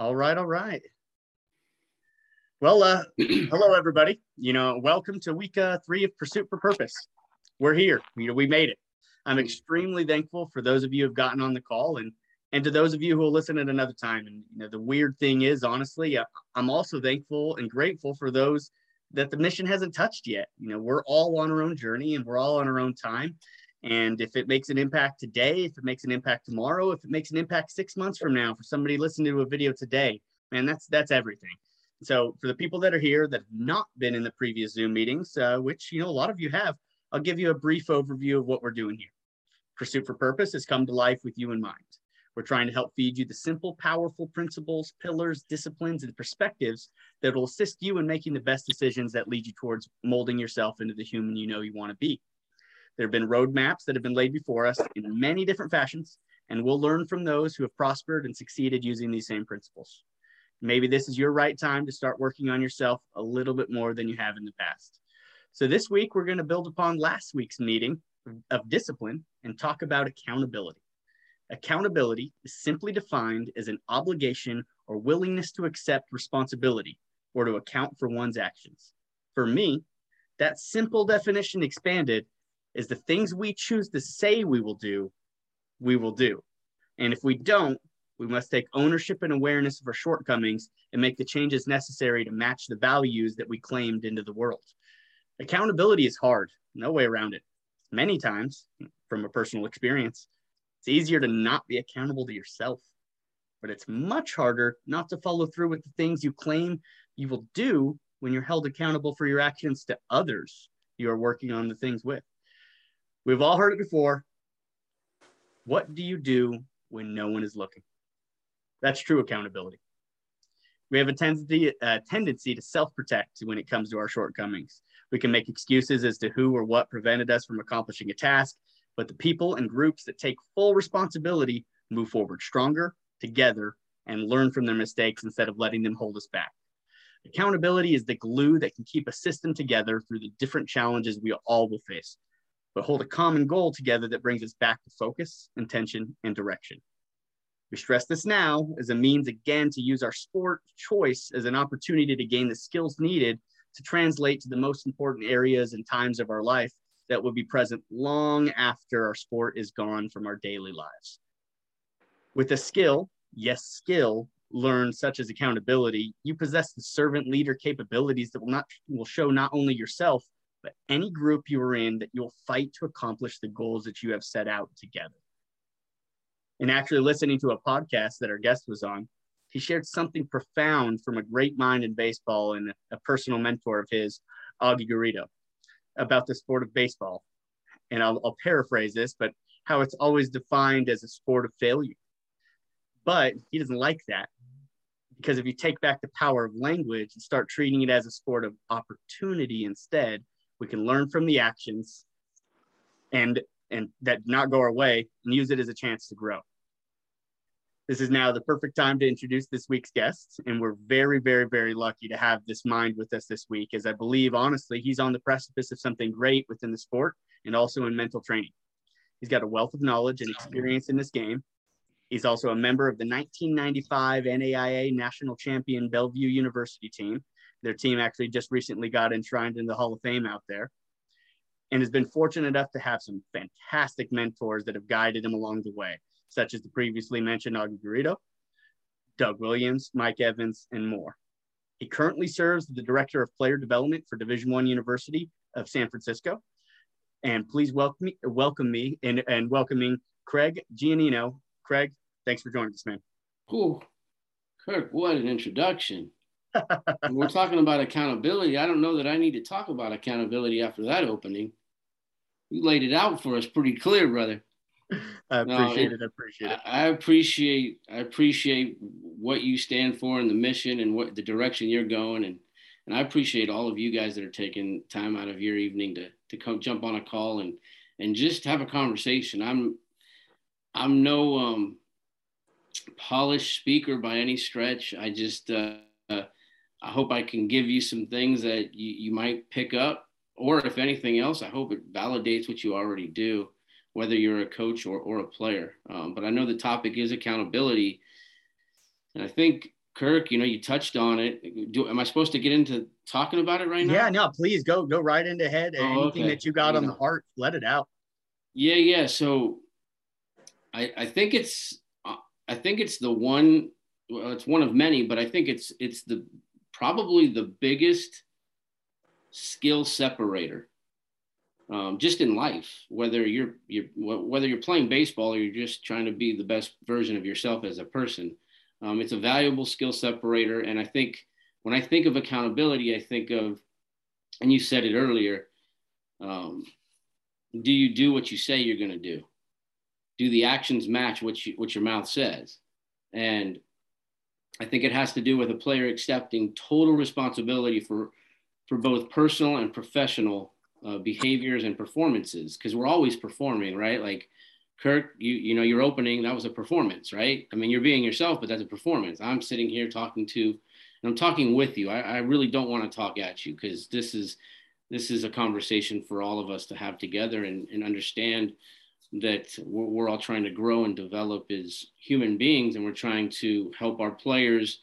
All right, all right. Well, uh, hello everybody. You know, welcome to week uh, three of Pursuit for Purpose. We're here. You know, we made it. I'm extremely thankful for those of you who've gotten on the call, and and to those of you who will listen at another time. And you know, the weird thing is, honestly, uh, I'm also thankful and grateful for those that the mission hasn't touched yet. You know, we're all on our own journey, and we're all on our own time. And if it makes an impact today, if it makes an impact tomorrow, if it makes an impact six months from now for somebody listening to a video today, man, that's that's everything. So for the people that are here that have not been in the previous Zoom meetings, uh, which you know a lot of you have, I'll give you a brief overview of what we're doing here. Pursuit for Purpose has come to life with you in mind. We're trying to help feed you the simple, powerful principles, pillars, disciplines, and perspectives that will assist you in making the best decisions that lead you towards molding yourself into the human you know you want to be. There have been roadmaps that have been laid before us in many different fashions, and we'll learn from those who have prospered and succeeded using these same principles. Maybe this is your right time to start working on yourself a little bit more than you have in the past. So, this week, we're going to build upon last week's meeting of discipline and talk about accountability. Accountability is simply defined as an obligation or willingness to accept responsibility or to account for one's actions. For me, that simple definition expanded is the things we choose to say we will do, we will do. And if we don't, we must take ownership and awareness of our shortcomings and make the changes necessary to match the values that we claimed into the world. Accountability is hard, no way around it. Many times, from a personal experience, it's easier to not be accountable to yourself, but it's much harder not to follow through with the things you claim you will do when you're held accountable for your actions to others you are working on the things with. We've all heard it before. What do you do when no one is looking? That's true accountability. We have a tendency, a tendency to self protect when it comes to our shortcomings. We can make excuses as to who or what prevented us from accomplishing a task, but the people and groups that take full responsibility move forward stronger, together, and learn from their mistakes instead of letting them hold us back. Accountability is the glue that can keep a system together through the different challenges we all will face but hold a common goal together that brings us back to focus, intention, and direction. We stress this now as a means again to use our sport choice as an opportunity to gain the skills needed to translate to the most important areas and times of our life that will be present long after our sport is gone from our daily lives. With a skill, yes, skill, learned such as accountability, you possess the servant leader capabilities that will not will show not only yourself, but any group you are in that you'll fight to accomplish the goals that you have set out together. And actually, listening to a podcast that our guest was on, he shared something profound from a great mind in baseball and a personal mentor of his, Augie Garrido, about the sport of baseball. And I'll, I'll paraphrase this, but how it's always defined as a sport of failure. But he doesn't like that because if you take back the power of language and start treating it as a sport of opportunity instead, we can learn from the actions and and that not go our way and use it as a chance to grow. This is now the perfect time to introduce this week's guest and we're very very very lucky to have this mind with us this week as i believe honestly he's on the precipice of something great within the sport and also in mental training. He's got a wealth of knowledge and experience in this game. He's also a member of the 1995 naia national champion bellevue university team their team actually just recently got enshrined in the Hall of Fame out there and has been fortunate enough to have some fantastic mentors that have guided him along the way, such as the previously mentioned Augie Garrido, Doug Williams, Mike Evans, and more. He currently serves as the Director of Player Development for Division One University of San Francisco. And please welcome me, welcome me and, and welcoming Craig Gianinno. Craig, thanks for joining us, man. Cool. Kirk, what an introduction we're talking about accountability. I don't know that I need to talk about accountability after that opening. You laid it out for us pretty clear, brother. I appreciate no, it. I appreciate it. I appreciate I appreciate what you stand for and the mission and what the direction you're going and and I appreciate all of you guys that are taking time out of your evening to to come jump on a call and and just have a conversation. I'm I'm no um polished speaker by any stretch. I just uh, I hope I can give you some things that you, you might pick up, or if anything else, I hope it validates what you already do, whether you're a coach or, or a player. Um, but I know the topic is accountability. And I think Kirk, you know, you touched on it. Do, am I supposed to get into talking about it right now? Yeah, no, please go go right into head. Oh, Anything okay. that you got you on know. the heart, let it out. Yeah, yeah. So I I think it's I think it's the one well, it's one of many, but I think it's it's the probably the biggest skill separator um, just in life, whether you're, you're whether you're playing baseball or you're just trying to be the best version of yourself as a person. Um, it's a valuable skill separator, and I think when I think of accountability, I think of, and you said it earlier, um, do you do what you say you're going to do? Do the actions match what you, what your mouth says? And I think it has to do with a player accepting total responsibility for for both personal and professional uh, behaviors and performances because we're always performing, right? Like Kirk, you you know, your opening that was a performance, right? I mean, you're being yourself, but that's a performance. I'm sitting here talking to, and I'm talking with you. I, I really don't want to talk at you because this is this is a conversation for all of us to have together and, and understand that we're, all trying to grow and develop as human beings, and we're trying to help our players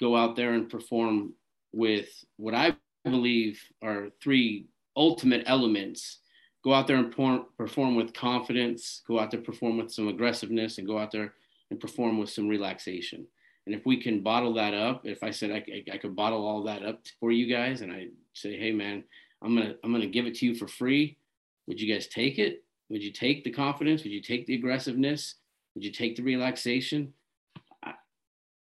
go out there and perform with what I believe are three ultimate elements go out there and por- perform with confidence, go out there, perform with some aggressiveness, and go out there and perform with some relaxation. And if we can bottle that up, if I said I, I, I could bottle all that up for you guys, and I say, hey man, I'm gonna I'm gonna give it to you for free. Would you guys take it? Would you take the confidence? Would you take the aggressiveness? Would you take the relaxation?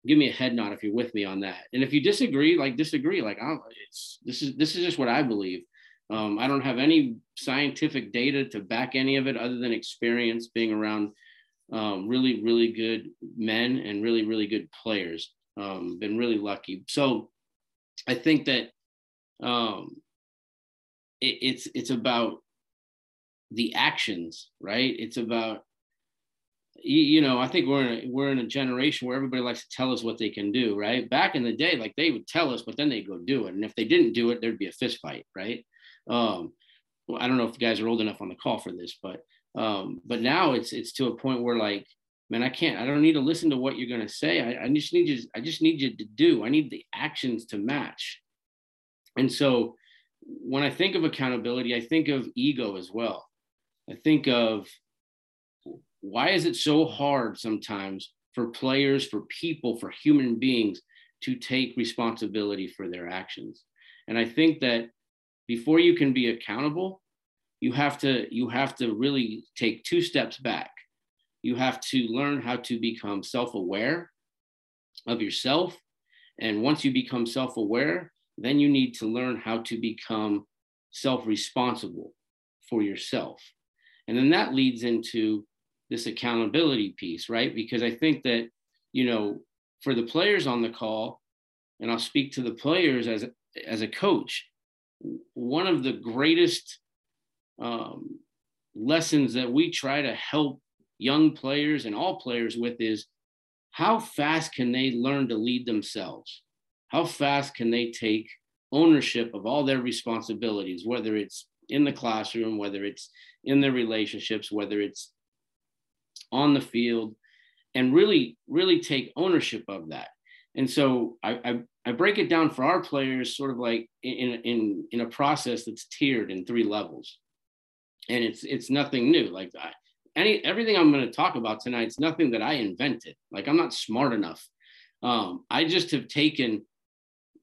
give me a head nod if you're with me on that. And if you disagree, like disagree, like I it's this is this is just what I believe. Um, I don't have any scientific data to back any of it other than experience being around um, really, really good men and really, really good players. Um, been really lucky. So I think that um, it, it's it's about the actions, right? It's about you know, I think we're in a, we're in a generation where everybody likes to tell us what they can do, right? Back in the day, like they would tell us, but then they go do it, and if they didn't do it, there'd be a fist fight, right? Um, well, I don't know if you guys are old enough on the call for this, but um, but now it's it's to a point where like, man, I can't, I don't need to listen to what you're gonna say. I, I just need you, I just need you to do. I need the actions to match. And so when I think of accountability, I think of ego as well. I think of why is it so hard sometimes for players, for people, for human beings to take responsibility for their actions? And I think that before you can be accountable, you have to you have to really take two steps back. You have to learn how to become self-aware of yourself. And once you become self-aware, then you need to learn how to become self-responsible for yourself. And then that leads into this accountability piece, right? Because I think that, you know, for the players on the call, and I'll speak to the players as, as a coach, one of the greatest um, lessons that we try to help young players and all players with is how fast can they learn to lead themselves? How fast can they take ownership of all their responsibilities, whether it's in the classroom, whether it's in their relationships, whether it's on the field, and really, really take ownership of that. And so I, I, I break it down for our players sort of like in, in, in a process that's tiered in three levels. And it's, it's nothing new. Like I, any, everything I'm going to talk about tonight, it's nothing that I invented. Like I'm not smart enough. Um, I just have taken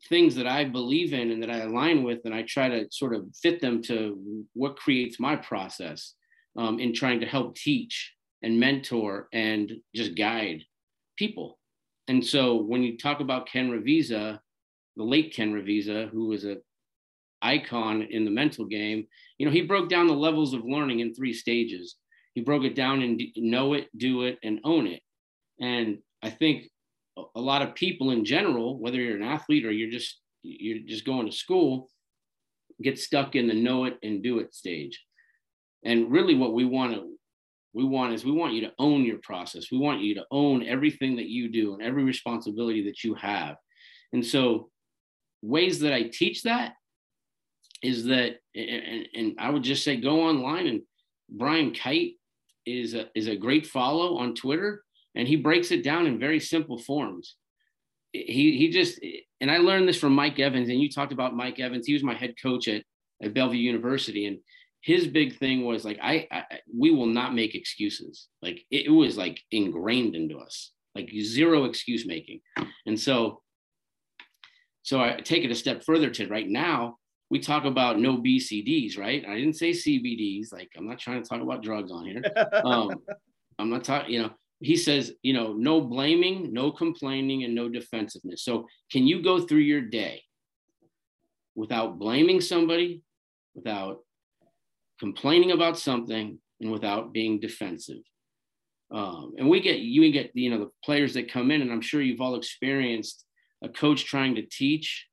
things that I believe in and that I align with, and I try to sort of fit them to what creates my process um, in trying to help teach and mentor and just guide people and so when you talk about Ken Ravizza, the late Ken Ravizza, who was a icon in the mental game, you know, he broke down the levels of learning in three stages. He broke it down and know it, do it, and own it. And I think a lot of people in general, whether you're an athlete or you're just you're just going to school, get stuck in the know it and do it stage. And really, what we want to we want is we want you to own your process. We want you to own everything that you do and every responsibility that you have. And so, ways that I teach that is that, and, and I would just say go online and Brian Kite is a, is a great follow on Twitter, and he breaks it down in very simple forms. he he just and I learned this from Mike Evans, and you talked about Mike Evans. He was my head coach at, at Bellevue University, and his big thing was like I, I we will not make excuses. Like it, it was like ingrained into us, like zero excuse making. And so so I take it a step further to right now we talk about no BCDs, right? I didn't say CBDs. Like I'm not trying to talk about drugs on here. Um, I'm not talking, you know, he says, you know, no blaming, no complaining, and no defensiveness. So, can you go through your day without blaming somebody, without complaining about something, and without being defensive? Um, and we get you get you know the players that come in, and I'm sure you've all experienced a coach trying to teach,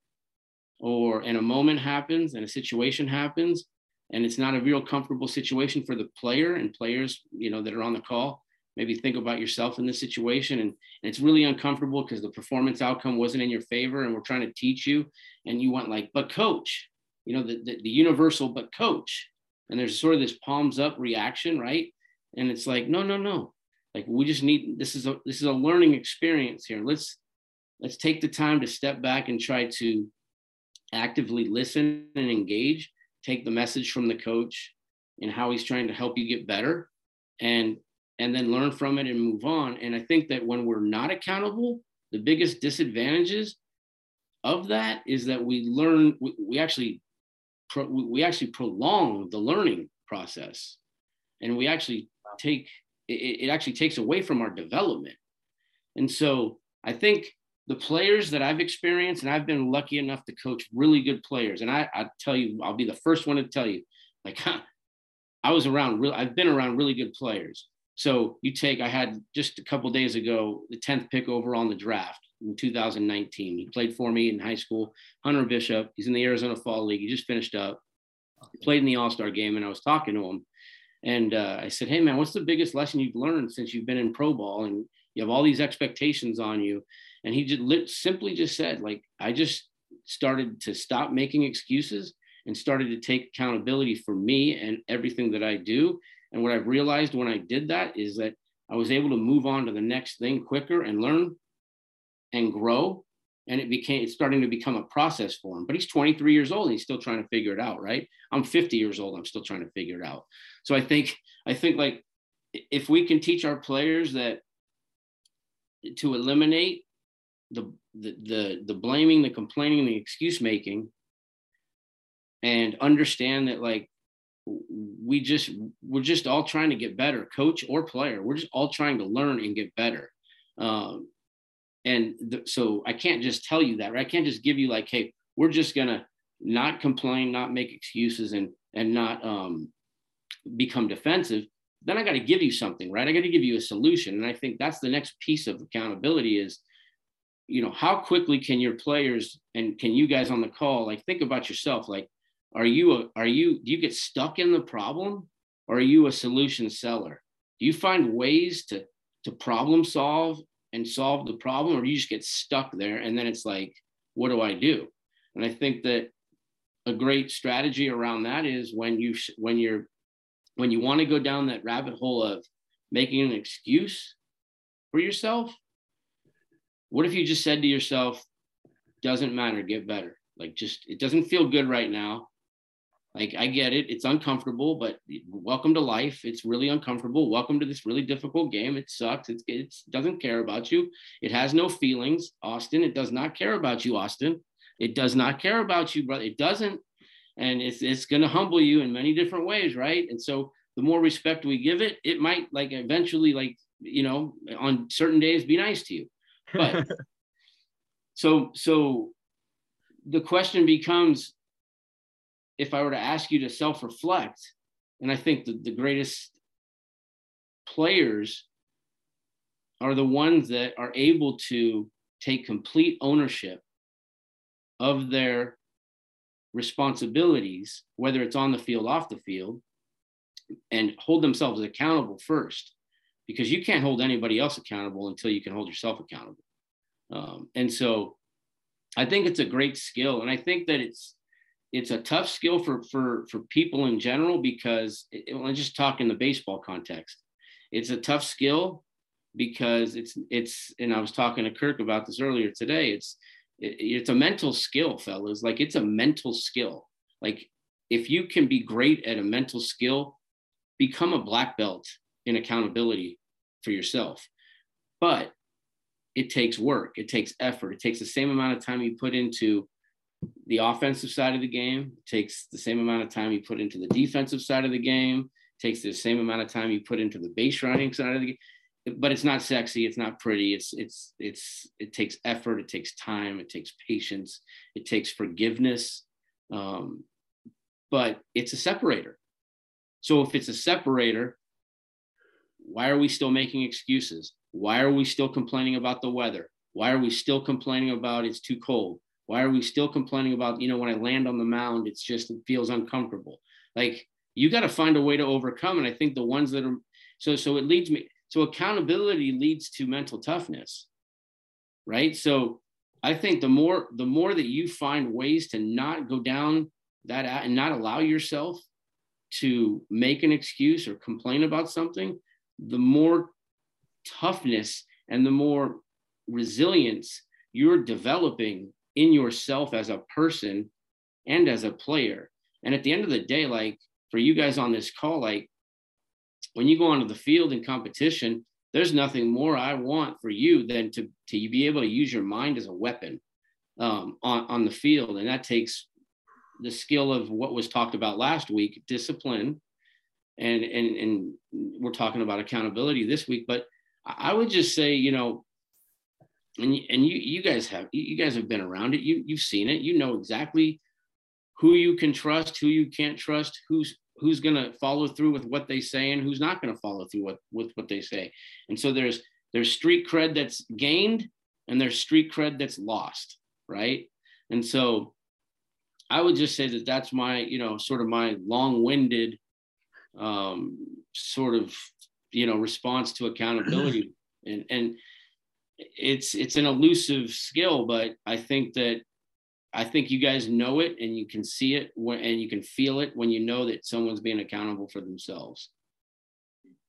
or and a moment happens and a situation happens, and it's not a real comfortable situation for the player and players you know that are on the call maybe think about yourself in this situation. And, and it's really uncomfortable because the performance outcome wasn't in your favor and we're trying to teach you and you want like but coach you know the, the, the universal but coach. And there's sort of this palms up reaction right? And it's like no no no. Like we just need this is a this is a learning experience here. Let's let's take the time to step back and try to actively listen and engage take the message from the coach and how he's trying to help you get better. And and then learn from it and move on. And I think that when we're not accountable, the biggest disadvantages of that is that we learn, we, we actually, pro, we actually prolong the learning process, and we actually take it, it actually takes away from our development. And so I think the players that I've experienced, and I've been lucky enough to coach really good players, and I, I tell you, I'll be the first one to tell you, like I was around real, I've been around really good players so you take, I had just a couple days ago the 10th pick overall in the draft in 2019. He played for me in high school. Hunter Bishop, he's in the Arizona Fall League. He just finished up, he played in the All Star game, and I was talking to him. And uh, I said, Hey, man, what's the biggest lesson you've learned since you've been in pro ball and you have all these expectations on you? And he just simply just said, like, I just started to stop making excuses and started to take accountability for me and everything that I do and what I've realized when I did that is that I was able to move on to the next thing quicker and learn and grow. And it became, it's starting to become a process for him. But he's 23 years old and he's still trying to figure it out, right? I'm 50 years old. I'm still trying to figure it out. So I think, I think like if we can teach our players that to eliminate the, the, the, the blaming, the complaining, the excuse making, and understand that like we just we're just all trying to get better coach or player. We're just all trying to learn and get better. Um, and th- so i can't just tell you that right? I can't just give you like hey we're just gonna not complain not make excuses and and not um, become defensive. Then i got to give you something right? I got to give you a solution. And i think that's the next piece of accountability is you know how quickly can your players and can you guys on the call like think about yourself like are you a, are you do you get stuck in the problem or are you a solution seller? Do you find ways to to problem solve and solve the problem or do you just get stuck there and then it's like what do I do? And I think that a great strategy around that is when you when you're when you want to go down that rabbit hole of making an excuse for yourself what if you just said to yourself doesn't matter get better like just it doesn't feel good right now like I get it, it's uncomfortable, but welcome to life. It's really uncomfortable. Welcome to this really difficult game. It sucks. It's it doesn't care about you. It has no feelings, Austin. It does not care about you, Austin. It does not care about you, brother. It doesn't, and it's it's going to humble you in many different ways, right? And so the more respect we give it, it might like eventually, like you know, on certain days, be nice to you. But so so the question becomes if I were to ask you to self reflect, and I think that the greatest players are the ones that are able to take complete ownership of their responsibilities, whether it's on the field, off the field, and hold themselves accountable first, because you can't hold anybody else accountable until you can hold yourself accountable. Um, and so I think it's a great skill. And I think that it's it's a tough skill for for for people in general because it, well, just talk in the baseball context. It's a tough skill because it's it's and I was talking to Kirk about this earlier today. It's it, it's a mental skill, fellas. Like it's a mental skill. Like if you can be great at a mental skill, become a black belt in accountability for yourself. But it takes work, it takes effort, it takes the same amount of time you put into the offensive side of the game, takes the same amount of time you put into the defensive side of the game, takes the same amount of time you put into the base running side of the game. But it's not sexy it's not pretty it's it's it's it takes effort it takes time it takes patience it takes forgiveness um, but it's a separator. So if it's a separator why are we still making excuses? Why are we still complaining about the weather? Why are we still complaining about it's too cold why are we still complaining about you know when i land on the mound it's just it feels uncomfortable like you got to find a way to overcome and i think the ones that are so so it leads me so accountability leads to mental toughness, right? So I think the more the more that you find ways to not go down that and not allow yourself to make an excuse or complain about something, the more toughness and the more resilience you're developing in yourself as a person and as a player. And at the end of the day, like for you guys on this call, like when you go onto the field in competition, there's nothing more I want for you than to, to be able to use your mind as a weapon um, on, on the field. And that takes the skill of what was talked about last week, discipline. And, and, and we're talking about accountability this week, but I would just say, you know, and, and you, you guys have, you guys have been around it. You, you've seen it. You know exactly who you can trust, who you can't trust, who's who's going to follow through with what they say and who's not going to follow through with, with what they say. And so there's there's street cred that's gained and there's street cred that's lost, right? And so I would just say that that's my, you know, sort of my long-winded um, sort of, you know, response to accountability. and and it's it's an elusive skill, but I think that I think you guys know it and you can see it when, and you can feel it when you know that someone's being accountable for themselves.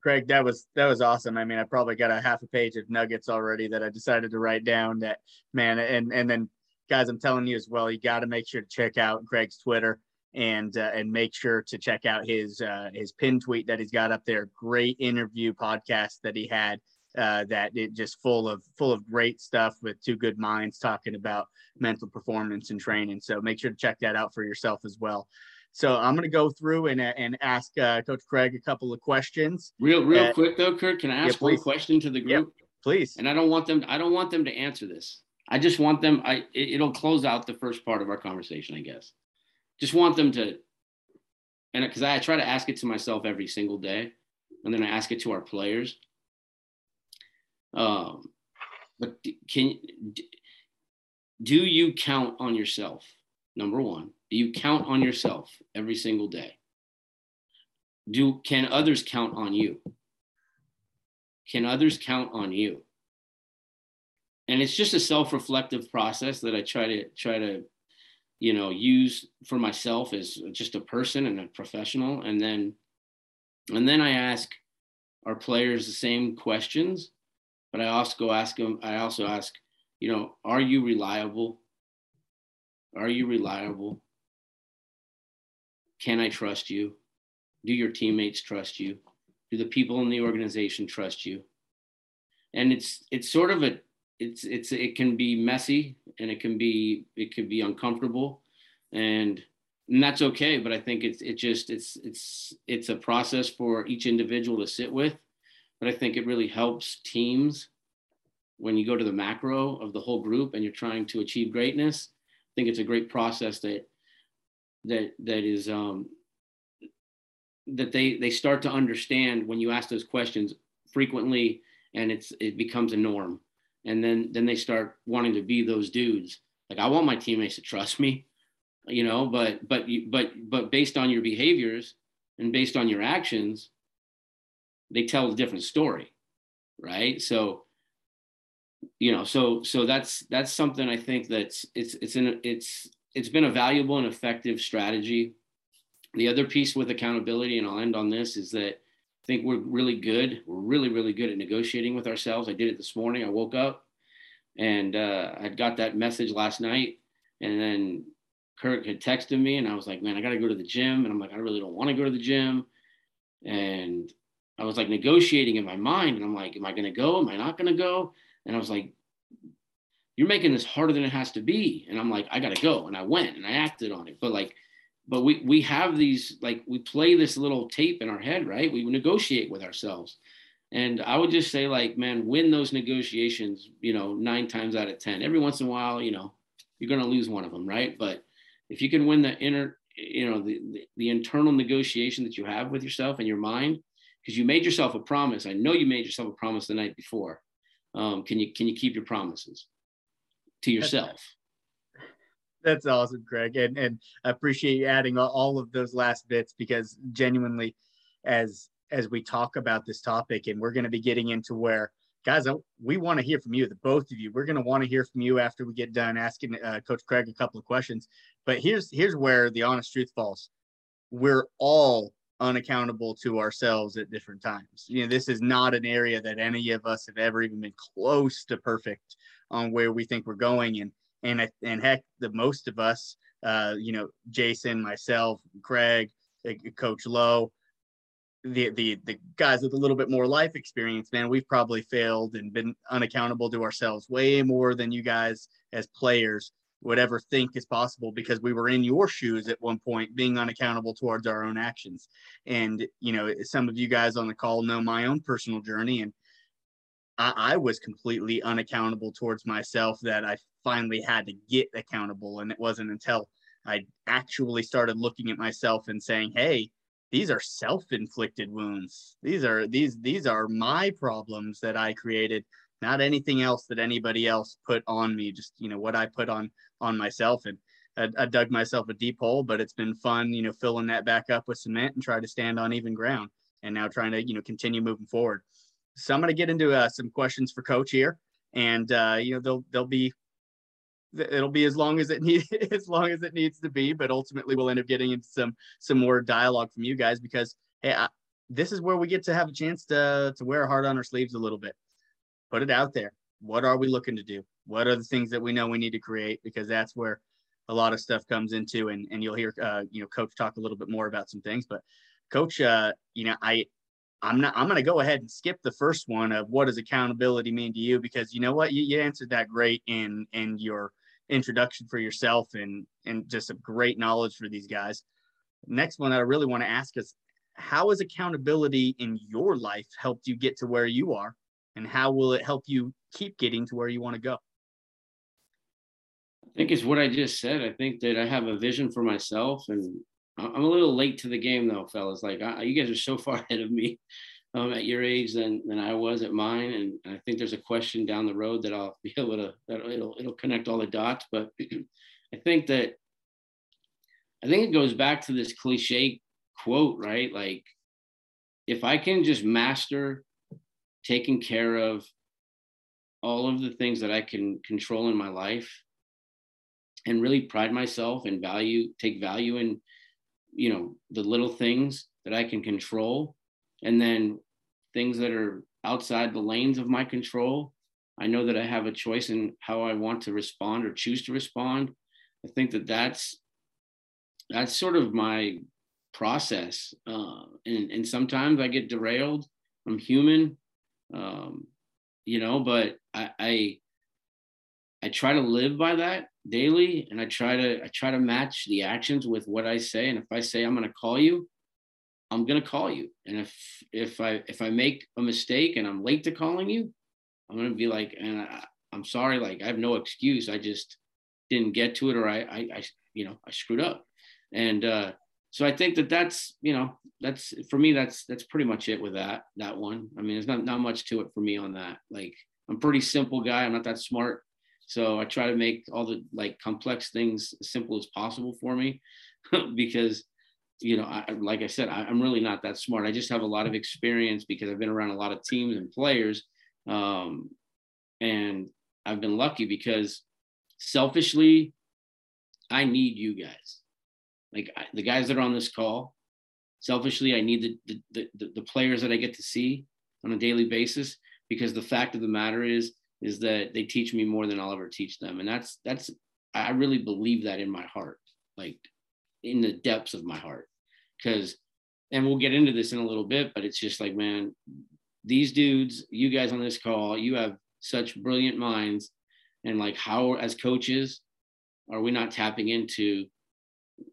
Craig, that was that was awesome. I mean, I probably got a half a page of nuggets already that I decided to write down. That man, and and then guys, I'm telling you as well, you got to make sure to check out Craig's Twitter and uh, and make sure to check out his uh, his pin tweet that he's got up there. Great interview podcast that he had uh, that it just full of full of great stuff with two good minds talking about mental performance and training. So make sure to check that out for yourself as well. So I'm going to go through and, and ask uh, Coach Craig a couple of questions. Real real uh, quick though, Kirk, can I ask yeah, one question to the group? Yep, please. And I don't want them I don't want them to answer this. I just want them I it, it'll close out the first part of our conversation, I guess. Just want them to and because I try to ask it to myself every single day, and then I ask it to our players. Um, but can do you count on yourself? Number one, do you count on yourself every single day? Do can others count on you? Can others count on you? And it's just a self-reflective process that I try to try to, you know, use for myself as just a person and a professional. And then and then I ask our players the same questions but I also go ask them, I also ask, you know, are you reliable? Are you reliable? Can I trust you? Do your teammates trust you? Do the people in the organization trust you? And it's it's sort of a it's it's it can be messy and it can be it can be uncomfortable and and that's okay but i think it's it just it's it's it's a process for each individual to sit with but I think it really helps teams when you go to the macro of the whole group and you're trying to achieve greatness. I think it's a great process that that that is um, that they they start to understand when you ask those questions frequently and it's it becomes a norm and then then they start wanting to be those dudes like i want my teammates to trust me you know but but but but based on your behaviors and based on your actions they tell a different story right so you know so so that's that's something i think that's it's it's an it's it's been a valuable and effective strategy the other piece with accountability and i'll end on this is that I think we're really good. We're really, really good at negotiating with ourselves. I did it this morning. I woke up and uh, I got that message last night. And then Kirk had texted me and I was like, man, I got to go to the gym. And I'm like, I really don't want to go to the gym. And I was like negotiating in my mind. And I'm like, am I going to go? Am I not going to go? And I was like, you're making this harder than it has to be. And I'm like, I got to go. And I went and I acted on it. But like, but we we have these like we play this little tape in our head right we negotiate with ourselves and i would just say like man win those negotiations you know nine times out of ten every once in a while you know you're going to lose one of them right but if you can win the inner you know the, the, the internal negotiation that you have with yourself and your mind because you made yourself a promise i know you made yourself a promise the night before um, can you can you keep your promises to yourself that's awesome, Craig, and and I appreciate you adding all of those last bits because genuinely, as as we talk about this topic, and we're going to be getting into where guys, we want to hear from you, the both of you. We're going to want to hear from you after we get done asking uh, Coach Craig a couple of questions. But here's here's where the honest truth falls. We're all unaccountable to ourselves at different times. You know, this is not an area that any of us have ever even been close to perfect on where we think we're going. And and and heck, the most of us, uh, you know, Jason, myself, Craig, uh, Coach Lowe, the the the guys with a little bit more life experience, man, we've probably failed and been unaccountable to ourselves way more than you guys as players would ever think is possible because we were in your shoes at one point being unaccountable towards our own actions and you know some of you guys on the call know my own personal journey and I, I was completely unaccountable towards myself that I finally had to get accountable. And it wasn't until I actually started looking at myself and saying, Hey, these are self-inflicted wounds. These are these these are my problems that I created, not anything else that anybody else put on me. Just you know what I put on on myself, and I, I dug myself a deep hole. But it's been fun, you know, filling that back up with cement and try to stand on even ground. And now trying to you know continue moving forward. So I'm going to get into uh, some questions for Coach here, and uh, you know they'll they'll be it'll be as long as it needs, as long as it needs to be. But ultimately, we'll end up getting into some some more dialogue from you guys because hey, I, this is where we get to have a chance to to wear our heart on our sleeves a little bit. Put it out there. What are we looking to do? What are the things that we know we need to create? Because that's where a lot of stuff comes into, and and you'll hear uh, you know Coach talk a little bit more about some things. But Coach, uh, you know, I I'm not. I'm going to go ahead and skip the first one of what does accountability mean to you because you know what you, you answered that great in in your introduction for yourself and and just a great knowledge for these guys. Next one I really want to ask is how has accountability in your life helped you get to where you are and how will it help you keep getting to where you want to go? I think it's what I just said. I think that I have a vision for myself and I'm a little late to the game though, fellas. Like I, you guys are so far ahead of me um, at your age than than I was at mine, and I think there's a question down the road that I'll be able to that it'll it'll connect all the dots. But I think that I think it goes back to this cliche quote, right? Like if I can just master taking care of all of the things that I can control in my life and really pride myself and value take value in you know the little things that i can control. And then things that are outside the lanes of my control i know that i have a choice in how i want to respond or choose to respond. I think that that's that's sort of my process uh, and, and sometimes i get derailed. I'm human um, you know but I, I i try to live by that daily and I try to I try to match the actions with what I say. And if I say I'm gonna call you, I'm gonna call you. And if if I if I make a mistake and I'm late to calling you, I'm gonna be like, and I, am sorry, like I have no excuse. I just didn't get to it or I, I I you know I screwed up. And uh so I think that that's you know that's for me that's that's pretty much it with that that one. I mean, there's not not much to it for me on that. Like I'm pretty simple guy. I'm not that smart. So I try to make all the like complex things as simple as possible for me because, you know, I, like I said, I, am really not that smart. I just have a lot of experience because I've been around a lot of teams and players. Um, and I've been lucky because selfishly, I need you guys. Like I, the guys that are on this call, selfishly, I need the, the, the, the players that I get to see on a daily basis because the fact of the matter is, is that they teach me more than I'll ever teach them. And that's, that's, I really believe that in my heart, like in the depths of my heart. Cause, and we'll get into this in a little bit, but it's just like, man, these dudes, you guys on this call, you have such brilliant minds. And like, how, as coaches, are we not tapping into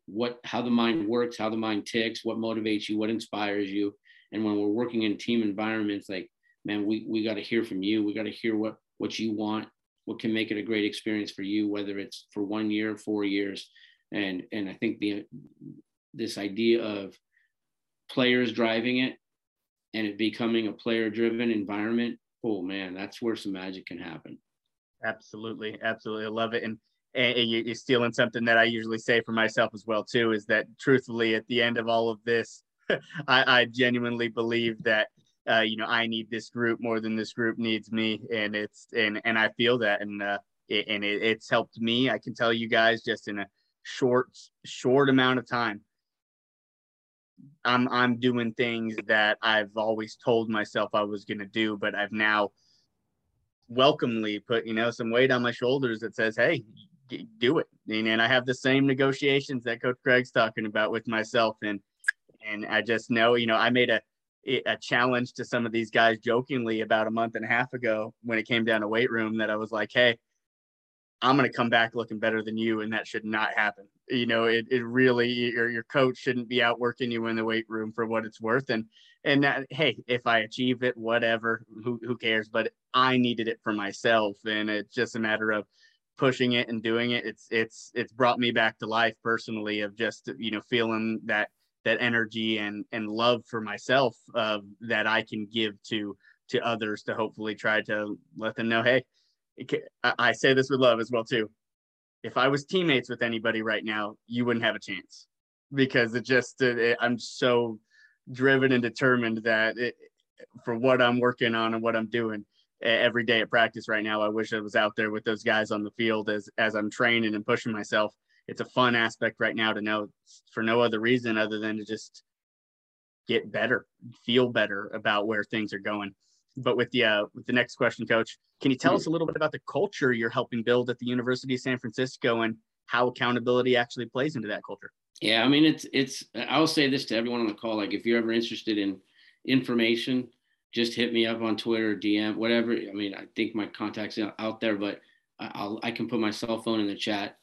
what how the mind works how the mind ticks what motivates you what inspires you and when we're working in team environments like man we we got to hear from you we got to hear what what you want what can make it a great experience for you whether it's for one year four years. And and i think the this idea of players driving it and it becoming a player driven environment oh man that's where some magic can happen. Absolutely. Absolutely. I love it. And and you're stealing something that I usually say for myself as well too is that truthfully at the end of all of this, I, I, genuinely believe that uh, you know I need this group more than this group needs me, and it's and and I feel that, and uh, it, and it, it's helped me. I can tell you guys just in a short short amount of time. I'm I'm doing things that I've always told myself I was to do, but I've now welcomely put you know some weight on my shoulders that says, "Hey, do it. And I have the same negotiations that Coach Craig's talking about with myself. And and I just know, you know, I made a a challenge to some of these guys jokingly about a month and a half ago when it came down to weight room that I was like, hey, I'm going to come back looking better than you, and that should not happen. You know, it, it really your your coach shouldn't be outworking you in the weight room for what it's worth. And and that, hey, if I achieve it, whatever, who who cares? But I needed it for myself, and it's just a matter of pushing it and doing it it's it's it's brought me back to life personally of just you know feeling that that energy and and love for myself uh, that I can give to to others to hopefully try to let them know hey I say this with love as well too if I was teammates with anybody right now you wouldn't have a chance because it just it, I'm so driven and determined that it, for what I'm working on and what I'm doing every day at practice right now. I wish I was out there with those guys on the field as as I'm training and pushing myself. It's a fun aspect right now to know for no other reason other than to just get better, feel better about where things are going. But with the uh, with the next question, Coach, can you tell us a little bit about the culture you're helping build at the University of San Francisco and how accountability actually plays into that culture? Yeah, I mean it's it's. I'll say this to everyone on the call: like if you're ever interested in information just hit me up on Twitter, DM, whatever. I mean, I think my contacts out there, but I'll, I can put my cell phone in the chat.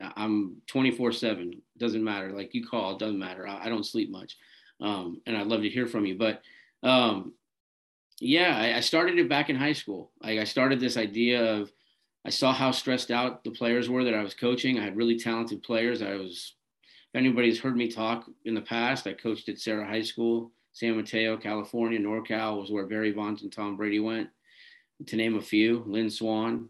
I'm 24 seven. Doesn't matter. Like you call, doesn't matter. I, I don't sleep much. Um, and I'd love to hear from you, but, um, yeah, I, I, started it back in high school. Like I started this idea of, I saw how stressed out the players were that I was coaching. I had really talented players. I was, if anybody's heard me talk in the past, I coached at Serra High School. San Mateo, California, NorCal was where Barry Bonds and Tom Brady went, to name a few. Lynn Swann,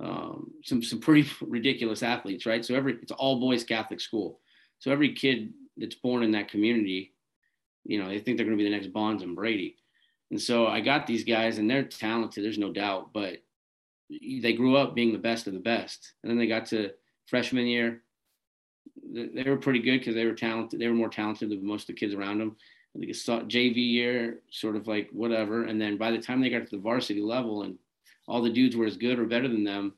um, some some pretty ridiculous athletes, right? So every it's all boys Catholic school. So every kid that's born in that community, you know, they think they're going to be the next Bonds and Brady. And so I got these guys, and they're talented. There's no doubt, but they grew up being the best of the best. And then they got to freshman year. They were pretty good because they were talented. They were more talented than most of the kids around them. Think it's JV year, sort of like whatever. And then by the time they got to the varsity level and all the dudes were as good or better than them,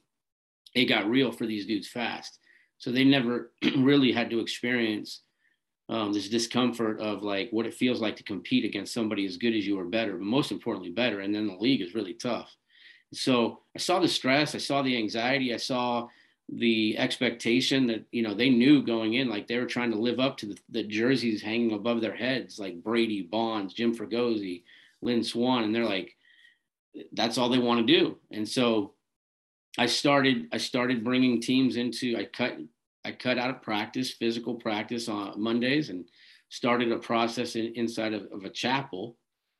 it got real for these dudes fast. So they never really had to experience um, this discomfort of like what it feels like to compete against somebody as good as you or better, but most importantly, better. And then the league is really tough. So I saw the stress, I saw the anxiety, I saw the expectation that you know they knew going in like they were trying to live up to the, the jerseys hanging above their heads like brady bonds jim fregosi lynn swann and they're like that's all they want to do. And so i started i started bringing teams into i cut i cut out of practice physical practice on mondays and started a process in, inside of, of, a chapel.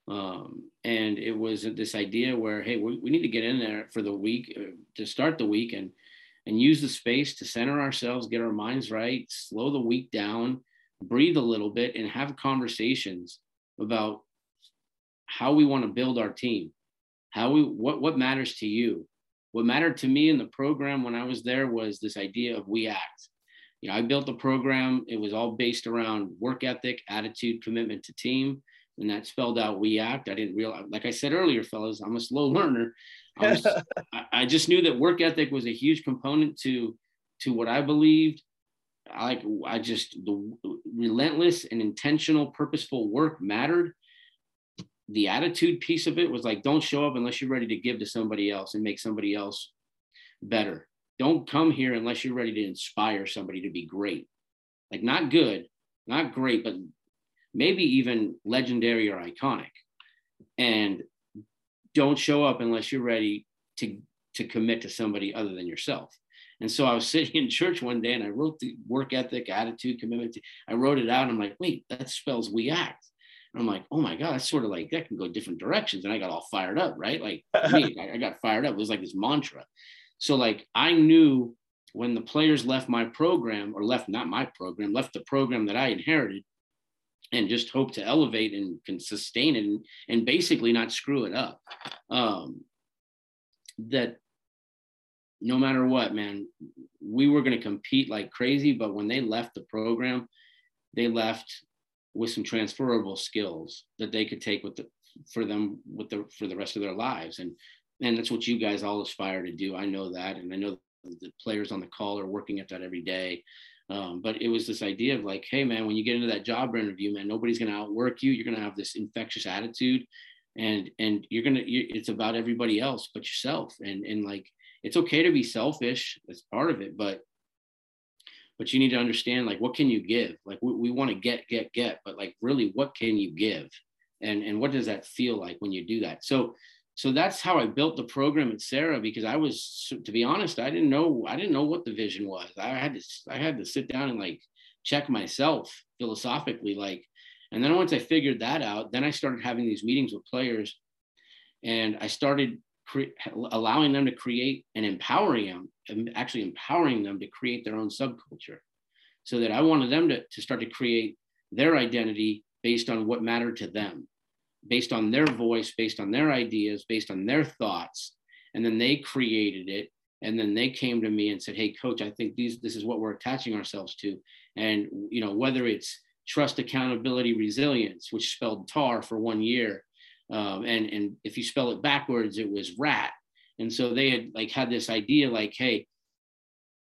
Um, and it was this idea where hey we, we need to get in there for the week uh, to start the week and and use the space to center ourselves, get our minds right, slow the week down, breathe a little bit, and have conversations about how we want to build our team, how we what what matters to you. What mattered to me in the program when I was there was this idea of we act. you know, I built the program. It was all based around work ethic, attitude, commitment to team, and that spelled out we act. I didn't realize, like I said earlier, fellas, I'm a slow learner. I, was, I just knew that work ethic was a huge component to to what I believed. I like I just the relentless and intentional, purposeful work mattered. The attitude piece of it was like, don't show up unless you're ready to give to somebody else and make somebody else better don't come here unless you're ready to inspire somebody to be great. Like not good, not great, but maybe even legendary or iconic. And don't show up unless you're ready to to commit to somebody other than yourself. And so I was sitting in church one day and I wrote the work ethic, attitude, commitment. To, I wrote it out. I'm like, wait, that spells we act. And I'm like, oh my God, that's sort of like that can go different directions. And I got all fired up, right? Like me, I got fired up. It was like this mantra. So like I knew when the players left my program or left not my program, left the program that I inherited and just hope to elevate and can sustain it and, and basically not screw it up. Um, that no matter what, man, we were going to compete like crazy. But when they left the program, they left with some transferable skills that they could take with the for them with the for the rest of their lives. And and that's what you guys all aspire to do. I know that, and I know the players on the call are working at that every day. Um, but it was this idea of like, hey man, when you get into that job interview, man, nobody's going to outwork you. You're going to have this infectious attitude, and and you're gonna. It's about everybody else but yourself, and and like it's okay to be selfish. That's part of it, but but you need to understand like what can you give? Like we, we want to get get get but like really what can you give? And and what does that feel like when you do that? So so that's how I built the program at Serra because I was, to be honest, I didn't know I didn't know what the vision was. I had to I had to sit down and like check myself philosophically, like, and then once I figured that out, then I started having these meetings with players, and I started cre- allowing them to create and empowering them, and actually empowering them to create their own subculture, so that I wanted them to to start to create their identity based on what mattered to them based on their voice, based on their ideas, based on their thoughts. And then they created it. And then they came to me and said, Hey, coach, I think these this is what we're attaching ourselves to. And you know, whether it's trust, accountability, resilience, which spelled TAR for one year. Um, and and if you spell it backwards, it was rat. And so they had like had this idea like, hey,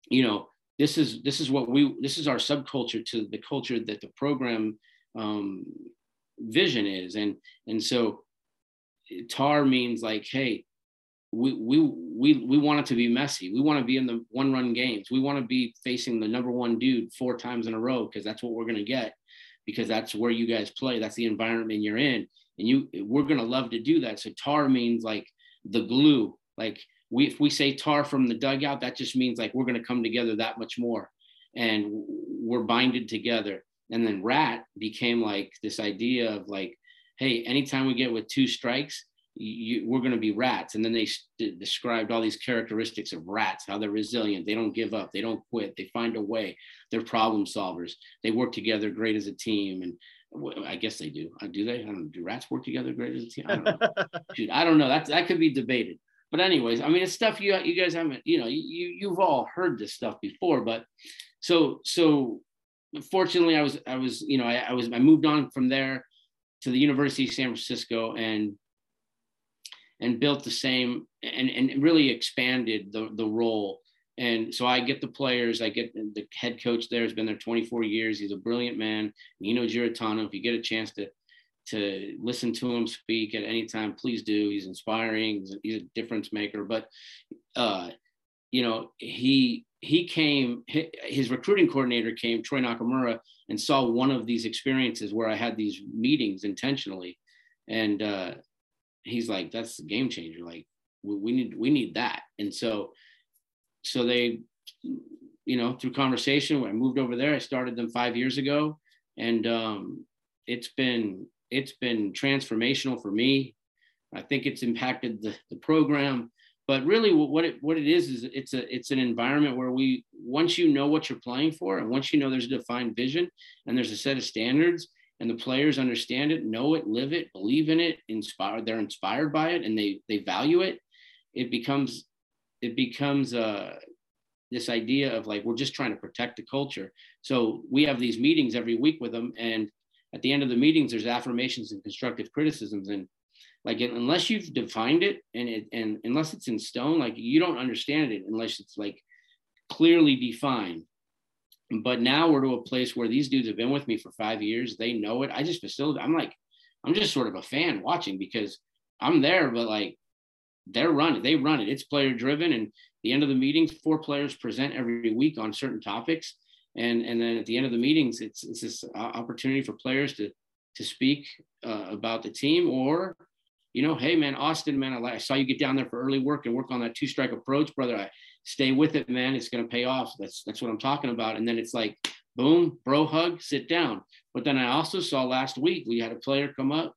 you know, this is this is what we this is our subculture to the culture that the program um, vision is. And and so tar means like hey we we we we want it to be messy. We want to be in the one run games. We want to be facing the number one dude four times in a row because that's what we're going to get because that's where you guys play. That's the environment you're in and you we're going to love to do that. So tar means like the glue. Like we if we say tar from the dugout that just means like we're going to come together that much more. And we're binded together. And then rat became like this idea of like hey anytime we get with two strikes you, we're going to be rats. And then they st- described all these characteristics of rats how they're resilient. They don't give up. They don't quit. They find a way. They're problem solvers. They work together great as a team. And I guess they do. Uh, do they? I don't know. Do rats work together great as a team? I don't know. Dude, I don't know. That that could be debated. But anyways, I mean, it's stuff you you guys haven't. You know, you you've all heard this stuff before. But so so fortunately, I was I was you know I, I was I moved on from there to the University of San Francisco and and built the same and and really expanded the the role. And so I get the players, I get the head coach there has been there 24 years. He's a brilliant man, Nino Giarratano. If you get a chance to to listen to him speak at any time, please do. He's inspiring. He's a, a difference maker. But uh, you know, he he came, his recruiting coordinator came, Troy Nakamura, and saw one of these experiences where I had these meetings intentionally. And uh, he's like, that's the game changer. Like, we, we need, we need that. And so, so they, you know, through conversation, when I moved over there, I started them five years ago. And um, it's been, it's been transformational for me. I think it's impacted the, the program but really what it what it is is it's a it's an environment where we once you know what you're playing for and once you know there's a defined vision and there's a set of standards and the players understand it know it live it believe in it inspired they're inspired by it and they they value it it becomes it becomes uh this idea of like we're just trying to protect the culture. So we have these meetings every week with them, and at the end of the meetings, there's affirmations and constructive criticisms, and like unless you've defined it and it and unless it's in stone, like you don't understand it unless it's like clearly defined. But now we're to a place where these dudes have been with me for five years. They know it. I just facilitate. I'm like, I'm just sort of a fan watching because I'm there, but like they're running, they run it. It's player driven. And the end of the meetings, four players present every week on certain topics. And, and then at the end of the meetings, it's, it's this opportunity for players to, to speak uh, about the team or, you know, hey man, Austin, man, I, I saw you get down there for early work and work on that two strike approach, brother. I stay with it, man. It's going to pay off. That's, that's what I'm talking about. And then it's like, boom, bro hug, sit down. But then I also saw last week, we had a player come up,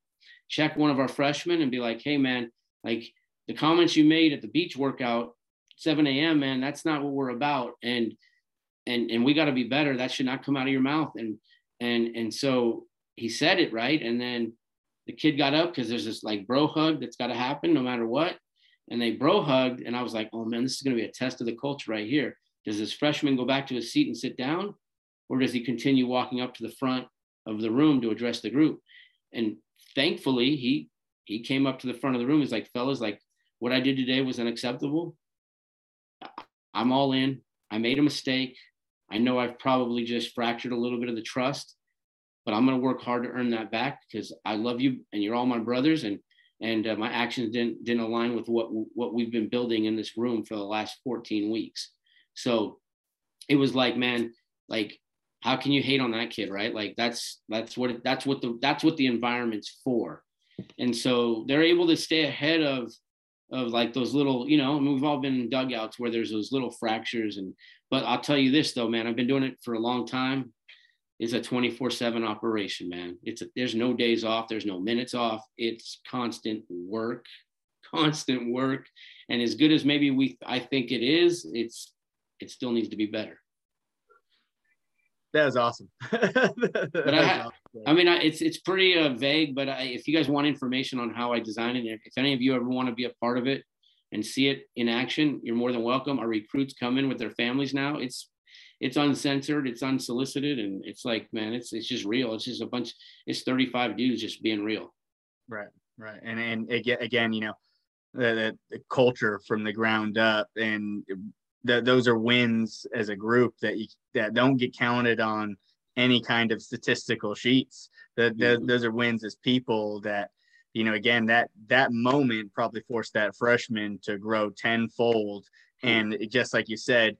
check one of our freshmen and be like, hey man, like the comments you made at the beach workout 7 a.m man that's not what we're about. And and and we got to be better. That should not come out of your mouth. And and and so he said it right? And then the kid got up because there's this like bro hug that's got to happen no matter what. And they bro hugged and i was like oh man this is going to be a test of the culture right here. Does this freshman go back to his seat and sit down or does he continue walking up to the front of the room to address the group? And thankfully he he came up to the front of the room. He's like fellas like what I did today was unacceptable. I'm all in. I made a mistake. I know I've probably just fractured a little bit of the trust, but I'm going to work hard to earn that back because I love you and you're all my brothers and and uh, my actions didn't didn't align with what what we've been building in this room for the last 14 weeks. So it was like, man, like how can you hate on that kid, right? Like that's that's what that's what the that's what the environment's for. And so they're able to stay ahead of of like those little, you know, I mean, we've all been in dugouts where there's those little fractures. And, but I'll tell you this though, man, I've been doing it for a long time. It's a 24 seven operation, man. It's a, there's no days off. There's no minutes off. It's constant work, constant work. And as good as maybe we, I think it is, it's, it still needs to be better. That was awesome. but I, awesome. I mean, it's it's pretty uh, vague. But I, if you guys want information on how I design it, if any of you ever want to be a part of it and see it in action, you're more than welcome. Our recruits come in with their families now. It's it's uncensored, it's unsolicited, and it's like, man, it's it's just real. It's just a bunch. It's 35 dudes just being real. Right, right, and and again, you know, the, the culture from the ground up, and that those are wins as a group that you that don't get counted on any kind of statistical sheets. That mm-hmm. those are wins as people that you know again that that moment probably forced that freshman to grow tenfold mm-hmm. and just like you said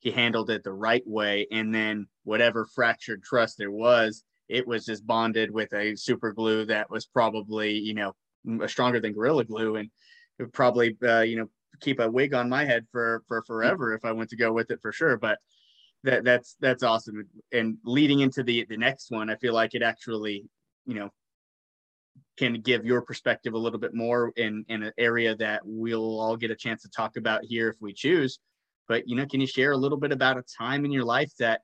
he handled it the right way and then whatever fractured trust there was it was just bonded with a super glue that was probably you know stronger than gorilla glue and it would probably uh, you know keep a wig on my head for for forever if I went to go with it for sure. But that that's that's awesome. And leading into the the next one, I feel like it actually, you know, can give your perspective a little bit more in in an area that we'll all get a chance to talk about here if we choose. But you know, can you share a little bit about a time in your life that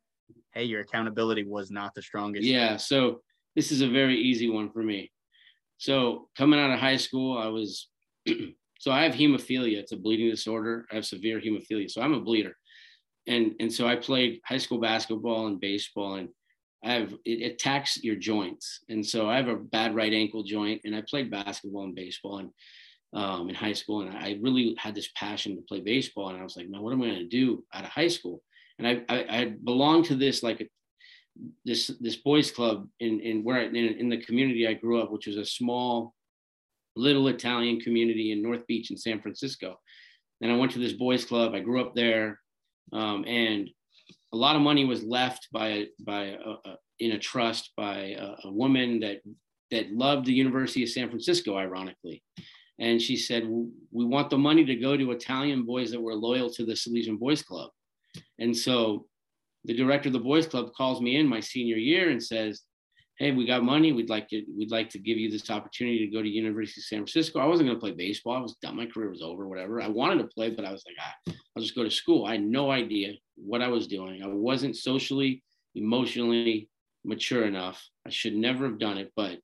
hey, your accountability was not the strongest? Yeah. So this is a very easy one for me. So coming out of high school, I was So I have hemophilia. It's a bleeding disorder. I have severe hemophilia. So I'm a bleeder. And, and so I played high school basketball and baseball and I have, it attacks your joints. And so I have a bad right ankle joint and I played basketball and baseball and um, in high school. And I really had this passion to play baseball. And I was like, man, what am I going to do out of high school? And I, I, I belonged to this, like a, this, this boys club in, in where, in, in the community I grew up, which was a small little Italian community in North Beach in San Francisco. And I went to this boys club. I grew up there, um, and a lot of money was left by by a, a, in a trust by a, a, woman that that loved the University of San Francisco, ironically. And she said, "We want the money to go to Italian boys that were loyal to the Salesian Boys Club." And so, the director of the boys club calls me in my senior year and says, hey, we got money. We'd like to we'd like to give you this opportunity to go to University of San Francisco. I wasn't going to play baseball. I was done. My career was over. Whatever. I wanted to play, but I was like, ah, I'll just go to school. I had no idea what I was doing. I wasn't socially, emotionally mature enough. I should never have done it, but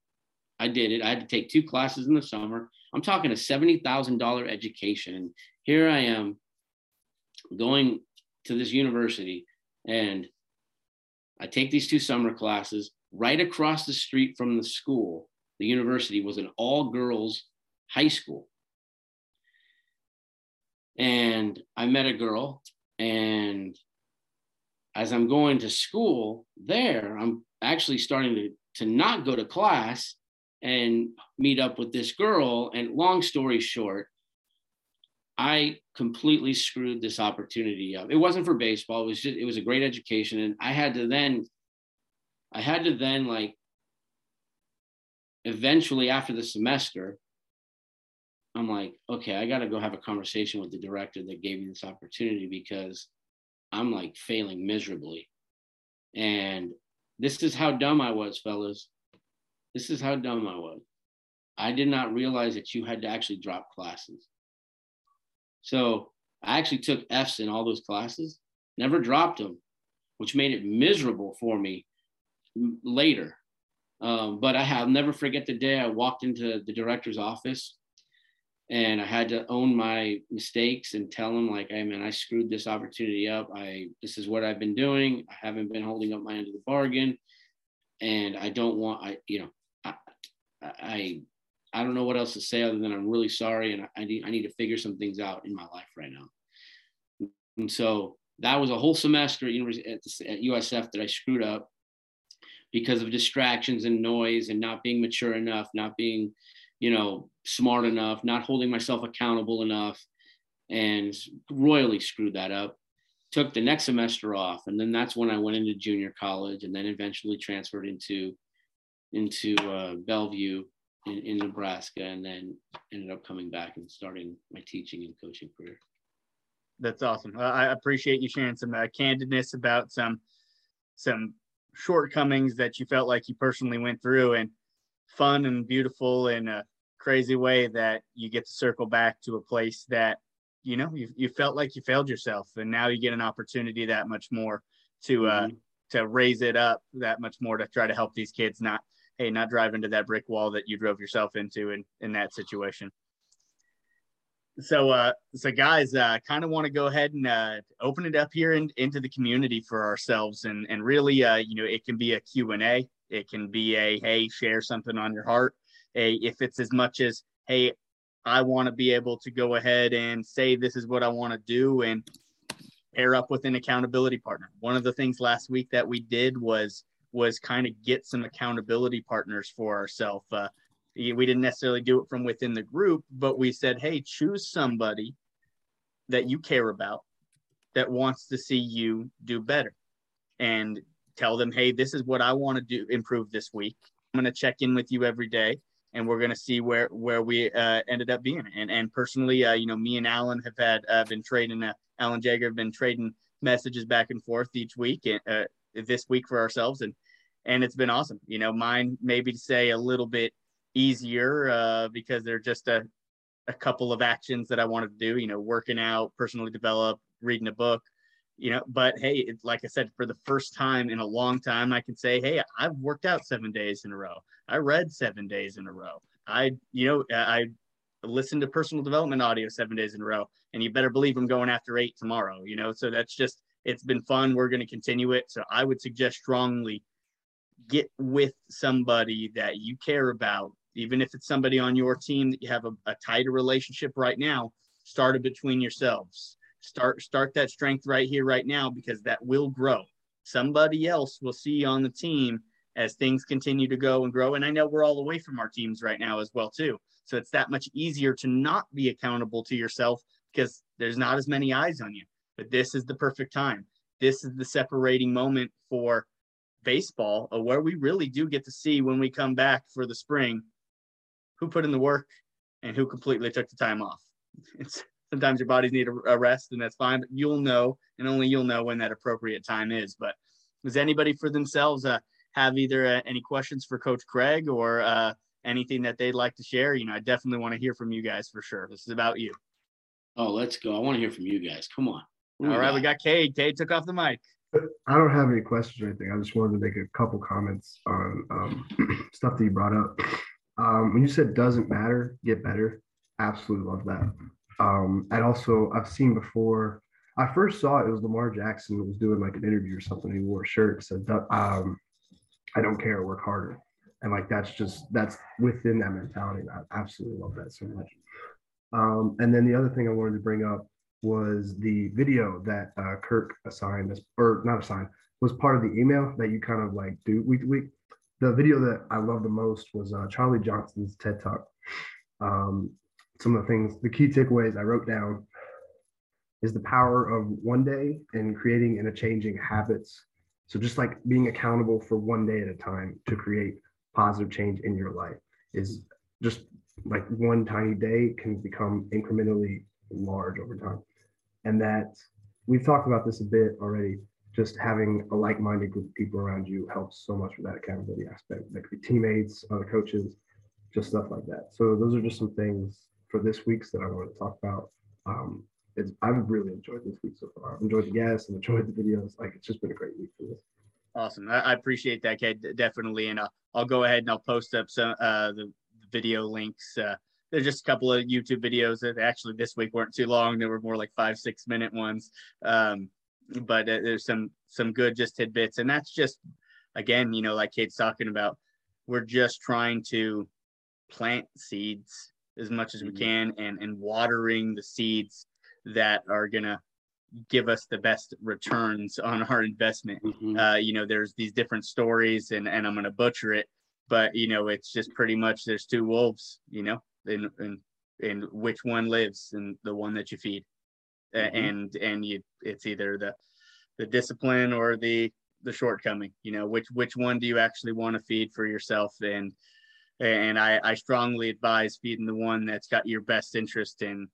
I did it. I had to take two classes in the summer. I'm talking a seventy thousand dollar education. And here I am going to this university and I take these two summer classes right across the street from the school. The university was an all girls high school. And I met a girl, and as I'm going to school there, I'm actually starting to, to not go to class and meet up with this girl. And long story short, I completely screwed this opportunity up. It wasn't for baseball. It was just, it was a great education. And I had to then, I had to then like, eventually after the semester, I'm like, okay, I got to go have a conversation with the director that gave me this opportunity because I'm like failing miserably. And this is how dumb I was, fellas. This is how dumb I was. I did not realize that you had to actually drop classes. So I actually took F's in all those classes, never dropped them, which made it miserable for me later. Um, but I have never forget the day I walked into the director's office and I had to own my mistakes and tell him like, hey man, I screwed this opportunity up. I this is what I've been doing. I haven't been holding up my end of the bargain, and I don't want I you know I I I don't know what else to say other than I'm really sorry and I need I need to figure some things out in my life right now. And so that was a whole semester at, University, at USF that I screwed up because of distractions and noise and not being mature enough, not being, you know, smart enough, not holding myself accountable enough, and royally screwed that up. Took the next semester off, and then that's when I went into junior college, and then eventually transferred into into uh, Bellevue in, in Nebraska, and then ended up coming back and starting my teaching and coaching career. That's awesome. I appreciate you sharing some uh, candidness about some some shortcomings that you felt like you personally went through, and fun and beautiful in a crazy way that you get to circle back to a place that you know you, you felt like you failed yourself, and now you get an opportunity that much more to uh, mm-hmm. to raise it up that much more to try to help these kids not hey, not drive into that brick wall that you drove yourself into in, in that situation. So, uh, so guys, uh, kind of want to go ahead and uh, open it up here in, into the community for ourselves, and and really, uh, you know, it can be a Q and A, it can be a hey, share something on your heart, a if it's as much as hey, I want to be able to go ahead and say this is what I want to do, and pair up with an accountability partner. One of the things last week that we did was was kind of get some accountability partners for ourselves. Uh, we didn't necessarily do it from within the group, but we said, hey, choose somebody that you care about that wants to see you do better and tell them, hey, this is what I want to do, improve this week. I'm going to check in with you every day and we're going to see where where we uh, ended up being. And and personally, uh, you know, me and Alan have had uh, been trading. Uh, Alan Jaeger have been trading messages back and forth each week. Uh, this week for ourselves and and it's been awesome you know mine maybe to say a little bit easier uh, because they're just a, a couple of actions that i wanted to do you know working out personally develop reading a book you know but hey it, like i said for the first time in a long time i can say hey i've worked out seven days in a row i read seven days in a row i you know i listened to personal development audio seven days in a row and you better believe i'm going after eight tomorrow you know so that's just it's been fun. We're going to continue it. So I would suggest strongly get with somebody that you care about, even if it's somebody on your team that you have a, a tighter relationship right now. Start it between yourselves. Start start that strength right here, right now, because that will grow. Somebody else will see on the team as things continue to go and grow. And I know we're all away from our teams right now as well too. So it's that much easier to not be accountable to yourself because there's not as many eyes on you but this is the perfect time. This is the separating moment for baseball, where we really do get to see when we come back for the spring who put in the work and who completely took the time off. It's sometimes your bodies need a, rest, and that's fine. But you'll know, and only you'll know when that appropriate time is. But does anybody for themselves uh, have either uh, any questions for Coach Craig or uh, anything that they'd like to share? You know, I definitely want to hear from you guys for sure. This is about you. Oh, let's go! I want to hear from you guys. Come on. All right, we got Cade. Cade took off the mic. I don't have any questions or anything. I just wanted to make a couple comments on um, stuff that you brought up. Um, when you said doesn't matter, get better. Absolutely love that. Um, and also, I've seen before. I first saw it, it was Lamar Jackson was doing like an interview or something. He wore a shirt that said, um, "I don't care, work harder," and like that's just that's within that mentality. I absolutely love that so much. Um, and then the other thing I wanted to bring up was the video that uh, Kirk assigned us, or not assigned, was part of the email that you kind of like do. We, we the video that I love the most was uh, Charlie Johnson's TED Talk. Um, some of the things, the key takeaways I wrote down is the power of one day and creating and changing habits. So just like being accountable for one day at a time to create positive change in your life is just like one tiny day can become incrementally large over time. And that we've talked about this a bit already. Just having a like-minded group of people around you helps so much with that accountability aspect. That could be teammates, other coaches, just stuff like that. So those are just some things for this week's that I want to talk about. Um, it's I've really enjoyed this week so far. I've enjoyed the guests and enjoyed the videos. Like it's just been a great week for this. Awesome. I, appreciate that, Cade. Definitely. And I'll, I'll go ahead and I'll post up some uh, the video links. Uh, there's just a couple of YouTube videos that actually this week weren't too long. They were more like five, six minute ones. Um, but uh, there's some some good just tidbits, and that's just again, you know, like Cade's talking about, we're just trying to plant seeds as much as we mm-hmm. can and and watering the seeds that are gonna give us the best returns on our investment. Mm-hmm. Uh, you know, there's these different stories, and and I'm gonna butcher it, but you know, it's just pretty much there's two wolves. You know, and and and which one lives, and the one that you feed, mm-hmm. and and you it's either the the discipline or the the shortcoming. You know, which which one do you actually want to feed for yourself and and I, I strongly advise feeding the one that's got your best interest in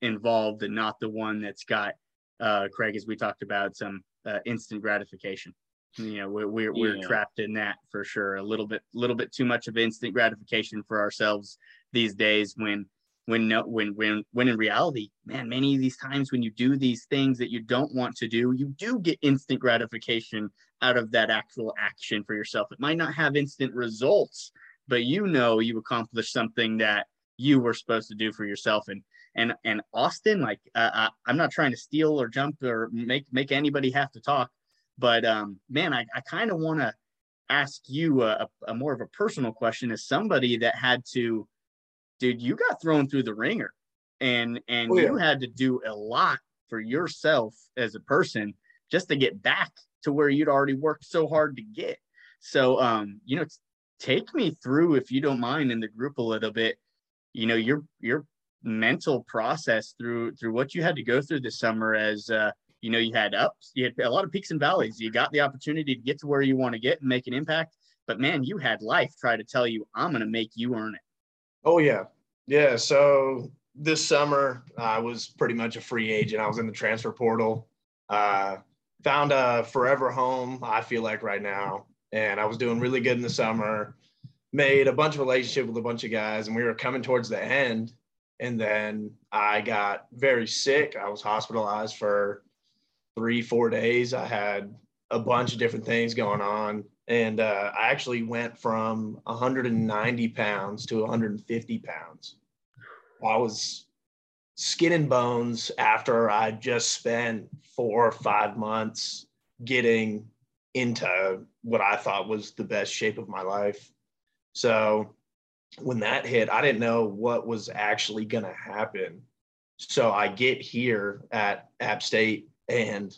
involved and not the one that's got uh, Craig, as we talked about, some uh, instant gratification. You know, we're we're, we're trapped in that for sure. A little bit, little bit too much of instant gratification for ourselves these days. When when no when when when in reality, man, many of these times when you do these things that you don't want to do, you do get instant gratification out of that actual action for yourself. It might not have instant results, but you know you accomplished something that you were supposed to do for yourself. And and and Austin, like uh, I, am not trying to steal or jump or make make anybody have to talk, but um, man, I, I kind of want to ask you a, a, more of a personal question as somebody that had to, dude, you got thrown through the ringer, and and oh, yeah. you had to do a lot for yourself as a person just to get back to where you'd already worked so hard to get. So um, you know, take me through if you don't mind in the group a little bit. You know, your your mental process through through what you had to go through this summer as uh, you know you had ups you had a lot of peaks and valleys you got the opportunity to get to where you want to get and make an impact but man you had life try to tell you i'm going to make you earn it oh yeah yeah so this summer i was pretty much a free agent i was in the transfer portal uh, found a forever home i feel like right now and i was doing really good in the summer made a bunch of relationship with a bunch of guys and we were coming towards the end and then I got very sick. I was hospitalized for three, four days. I had a bunch of different things going on. And uh, I actually went from 190 pounds to 150 pounds. I was skin and bones after I just spent four or five months getting into what I thought was the best shape of my life. So when that hit, I didn't know what was actually going to happen. So I get here at App State and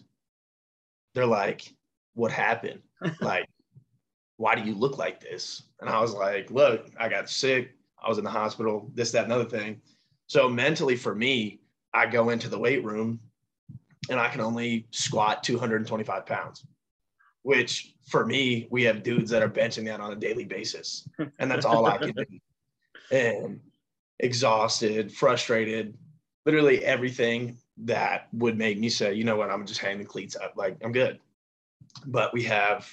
they're like, What happened? like, why do you look like this? And I was like, Look, I got sick. I was in the hospital, this, that, another thing. So mentally for me, I go into the weight room and I can only squat 225 pounds, which for me, we have dudes that are benching that on a daily basis. And that's all I can do and exhausted, frustrated, literally everything that would make me say, you know what, I'm just hanging the cleats up. Like, I'm good. But we have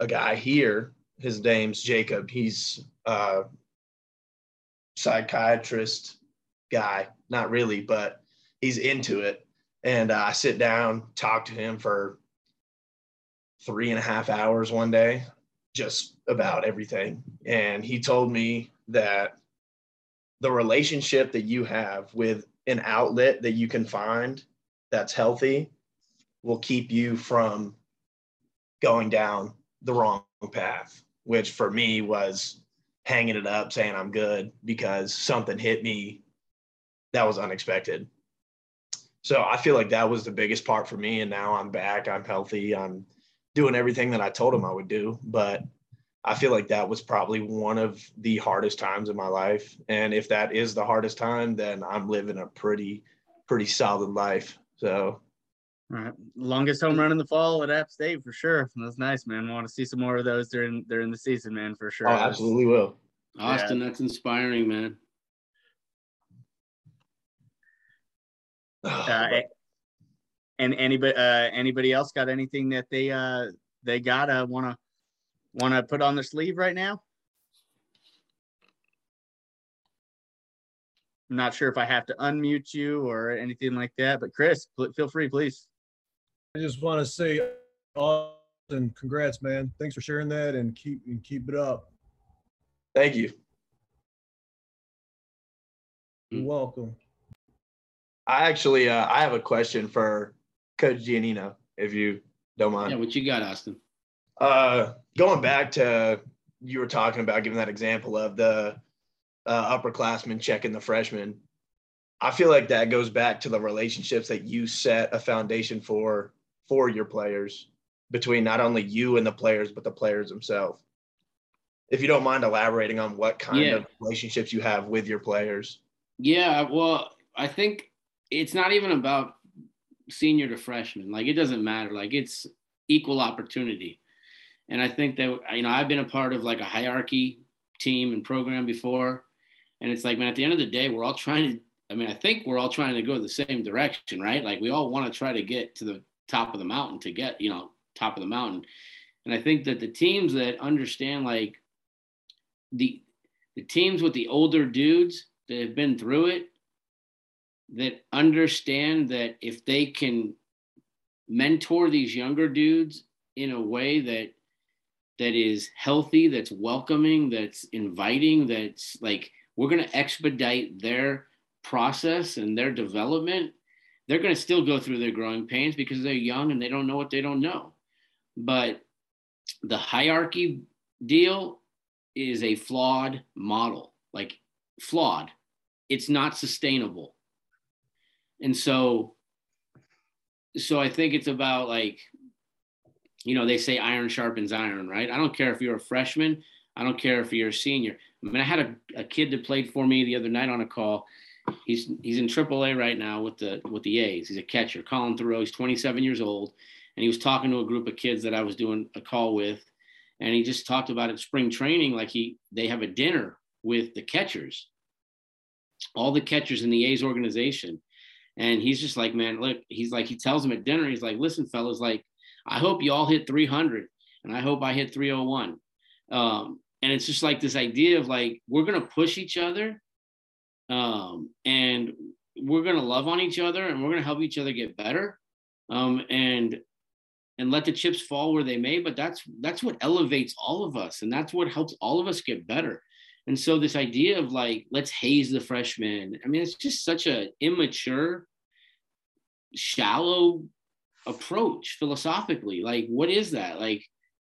a guy here, his name's Jacob. He's a psychiatrist guy, not really, but he's into it. And uh, I sit down, talk to him for three and a half hours one day, just about everything. And he told me that the relationship that you have with an outlet that you can find that's healthy will keep you from going down the wrong path, which for me was hanging it up, saying I'm good because something hit me that was unexpected. So I feel like that was the biggest part for me. And now I'm back, I'm healthy, I'm doing everything that I told him I would do. But I feel like that was probably one of the hardest times in my life. And if that is the hardest time, then I'm living a pretty, pretty solid life. So all right. Longest home run in the fall at App State for sure. That's nice, man. want to see some more of those during during the season, man, for sure. Oh, absolutely will. Austin, yeah. that's inspiring, man. Uh, and anybody uh, anybody else got anything that they uh they gotta wanna wanna put on their sleeve right now? I'm not sure if I have to unmute you or anything like that, but Chris, feel free, please. I just want to say, Austin, congrats, man. Thanks for sharing that and keep and keep it up. Thank you. You're welcome. I actually, uh, I have a question for Coach Gianinno, if you don't mind. Yeah, what you got, Austin? Uh, going back to you were talking about giving that example of the uh, upperclassmen checking the freshmen. I feel like that goes back to the relationships that you set a foundation for for your players between not only you and the players, but the players themselves. If you don't mind elaborating on what kind yeah. of relationships you have with your players. Yeah, well, I think it's not even about senior to freshman. Like it doesn't matter. Like it's equal opportunity. And I think that you know I've been a part of like a hierarchy team and program before, and it's like man, at the end of the day, we're all trying to. I mean, I think we're all trying to go the same direction, right? Like we all want to try to get to the top of the mountain to get you know top of the mountain. And I think that the teams that understand like the the teams with the older dudes that have been through it that understand that if they can mentor these younger dudes in a way that that is healthy that's welcoming that's inviting that's like we're going to expedite their process and their development they're going to still go through their growing pains because they're young and they don't know what they don't know. But the hierarchy deal is a flawed model like flawed. It's not sustainable. And so so i think it's about like you know they say iron sharpens iron right? I don't care if you're a freshman. I don't care if you're a senior. I mean i had a, a kid that played for me the other night on a call he's he's in AAA right now with the with the A's. He's a catcher. Collin Theroux. He's 27 years old, and he was talking to a group of kids that I was doing a call with, and he just talked about it spring training. Like he they have a dinner with the catchers, all the catchers in the A's organization, and he's just like, man, look, he's like, he tells them at dinner, he's like, listen, fellas, like, I hope you all hit 300 and I hope I hit 301. Um, and it's just like this idea of like, we're to push each other um, and we're going to love on each other and we're going to help each other get better. Um, and, and let the chips fall where they may, but that's, that's what elevates all of us. And that's what helps all of us get better. And so this idea of like, let's haze the freshmen, I mean, it's just such a immature, shallow approach philosophically. Like, what is that? Like,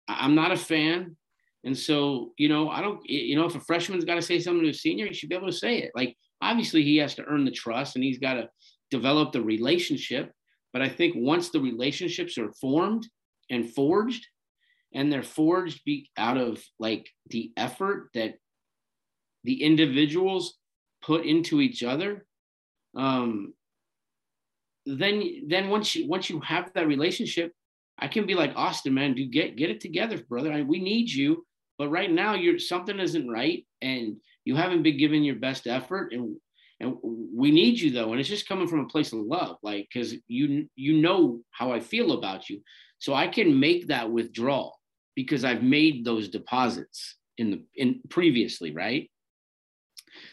I'm not a fan. And so, you know, I don't, you know, if a freshman's got to say something to a senior, he should be able to say it. Like, obviously, he has to earn the trust and he's got to develop the relationship. But I think once the relationships are formed and forged, and they're forged be out of like the effort that the individuals put into each other um, then then once you once you have that relationship i can be like austin man do get get it together brother I, we need you but right now you're something isn't right and you haven't been giving your best effort and and we need you though and it's just coming from a place of love like because you you know how i feel about you. So i can make that withdrawal because i've made those deposits in the in previously right?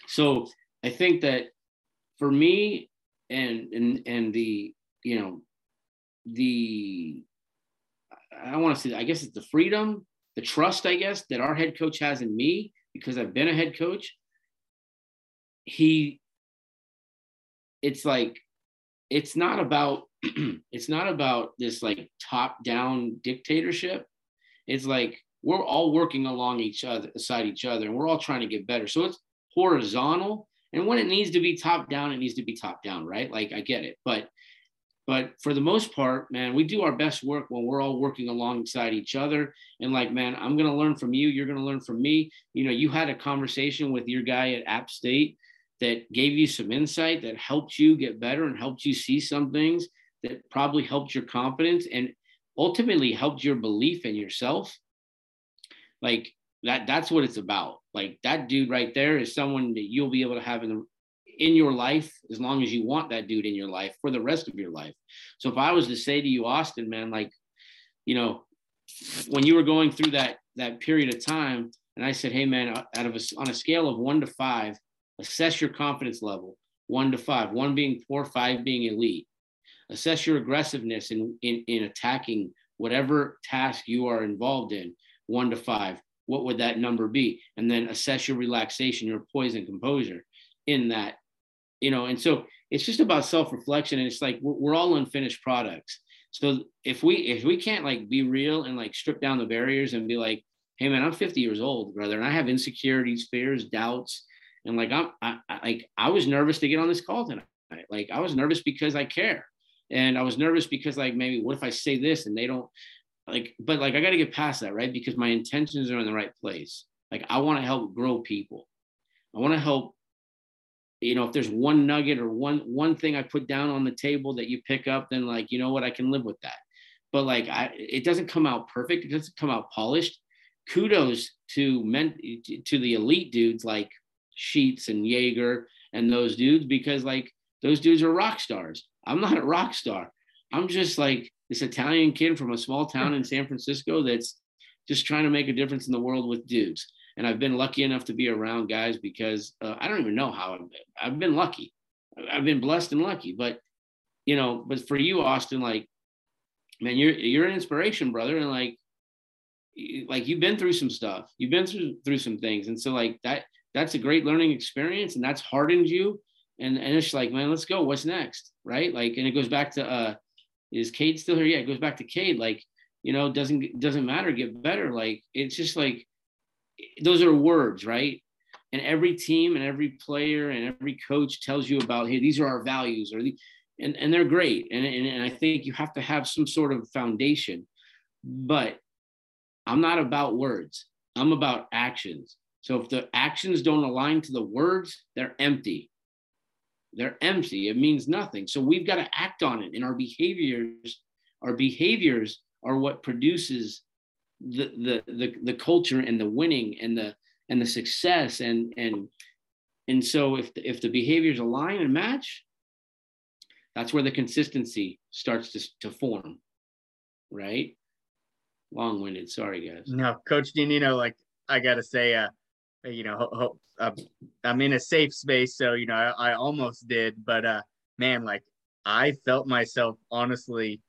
So I think that for me and and and the you know the I want to say I guess it's the freedom, the trust I guess that our head coach has in me because I've been a head coach. He it's like it's not about it's not about this like top down dictatorship. It's like we're all working along each other, beside each other, and we're all trying to get better. So it's horizontal. And when it needs to be top down, it needs to be top down, right? Like I get it. But but for the most part, man, we do our best work when we're all working alongside each other. And like, man, I'm gonna learn from you, you're gonna learn from me. You know, you had a conversation with your guy at App State that gave you some insight that helped you get better and helped you see some things that probably helped your confidence and ultimately helped your belief in yourself like that that's what it's about like that dude right there is someone that you'll be able to have in the in your life as long as you want that dude in your life for the rest of your life so if i was to say to you austin man like you know when you were going through that that period of time and i said hey man out of a, on a scale of one to five assess your confidence level one to five one being poor five being elite assess your aggressiveness in, in, in attacking whatever task you are involved in, one to five. What would that number be? And then assess your relaxation, your poise and composure in that, you know, and so it's just about self-reflection. And it's like we're, we're all unfinished products. So if we if we can't like be real and like strip down the barriers and be like, hey man, I'm 50 years old, brother, and I have insecurities, fears, doubts, and like I'm I, I like I was nervous to get on this call tonight. Like I was nervous because I care and I was nervous because like maybe what if I say this and they don't like but like I got to get past that right because my intentions are in the right place like I want to help grow people I want to help you know if there's one nugget or one one thing I put down on the table that you pick up then like you know what? I can live with that. But like I it doesn't come out perfect. It doesn't come out polished. Kudos to men to the elite dudes like Sheets and Jaeger and those dudes because like those dudes are rock stars. I'm not a rock star. I'm just like this Italian kid from a small town in San Francisco that's just trying to make a difference in the world with dudes. And I've been lucky enough to be around guys because uh, I don't even know how I've been. I've been lucky. I've been blessed and lucky. But you know, but for you, Austin, like, man, you're you're an inspiration, brother, and like, like you've been through some stuff. You've been through through some things, and so like that that's a great learning experience, and that's hardened you and and it's like, man, let's go. What's next, right? Like, and it goes back to, uh, is Cade still here? Yeah, it goes back to Cade. Like, you know, doesn't doesn't matter, get better. Like, it's just like those are words, right? And every team and every player and every coach tells you about, hey, these are our values, or the, and and they're great. And, and and I think you have to have some sort of foundation, but I'm not about words. I'm about actions. So if the actions don't align to the words, they're empty they're empty it means nothing so we've got to act on it and our behaviors our behaviors are what produces the the the, the culture and the winning and the and the success. And and and so if the, if the behaviors align and match that's where the consistency starts to, to form right? Long-winded. Sorry guys. No coach know like i gotta say uh you know, ho- ho- uh, I'm in a safe space, so you know, I, I almost did, but uh, man, like I felt myself honestly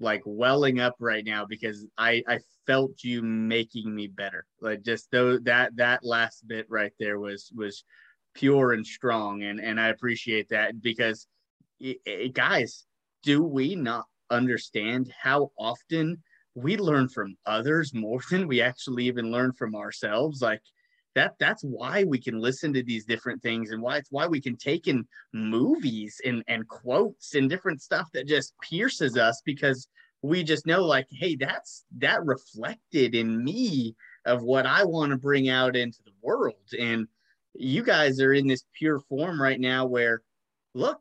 like welling up right now because I I felt you making me better. Like just though that that last bit right there was was pure and strong, and and I appreciate that because it, it, guys, do we not understand how often we learn from others more than we actually even learn from ourselves? Like that that's why we can listen to these different things and why it's why we can take in movies and and quotes and different stuff that just pierces us because we just know like hey that's that reflected in me of what i want to bring out into the world. And you guys are in this pure form right now where look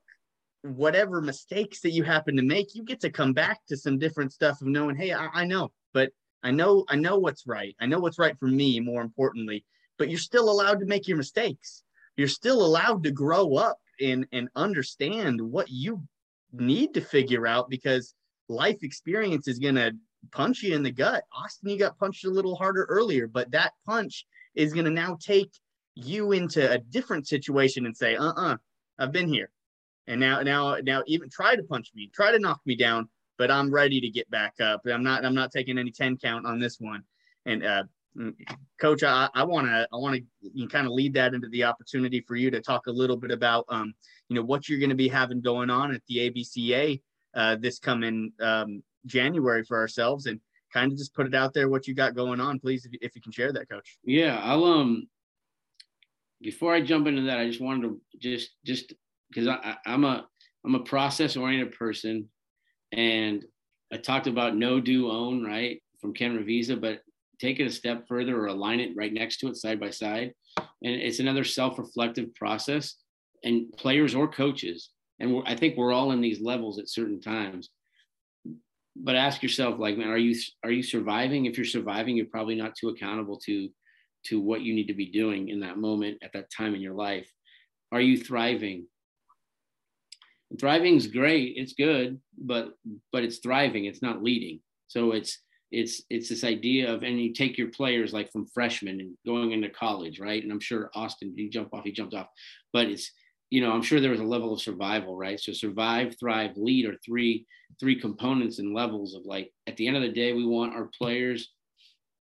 whatever mistakes that you happen to make you get to come back to some different stuff of knowing hey I, I know but i know i know what's right. I know what's right for me more importantly but you're still allowed to make your mistakes. You're still allowed to grow up and, and understand what you need to figure out because life experience is going to punch you in the gut. Austin, you got punched a little harder earlier, but that punch is going to now take you into a different situation and say, uh uh-uh, uh, I've been here. And now, now, now, even try to punch me, try to knock me down, but I'm ready to get back up. I'm not, I'm not taking any 10 count on this one. And uh, Coach, I want to I want to kind of lead that into the opportunity for you to talk a little bit about um, you know what you're going to be having going on at the ABCA uh, this coming um, January for ourselves and kind of just put it out there what you got going on, please, if, if you can share that, Coach. Yeah, I'll um. Before I jump into that, I just wanted to just just because I, I'm a I'm a process oriented person, and I talked about no do own right from Ken Ravizza, but take it a step further or align it right next to it side by side, and it's another self reflective process. And players or coaches, and I think we're all in these levels at certain times. But ask yourself like man are you are you surviving? If you're surviving you're probably not too accountable to to what you need to be doing in that moment at that time in your life. Are you thriving? Thriving is great it's good but but it's thriving it's not leading. So it's it's it's this idea of and you take your players like from freshmen and going into college right and i'm sure austin he jumped off he jumped off but it's you know, I'm sure there was a level of survival, right? So survive, thrive, lead are three three components and levels of like at the end of the day, we want our players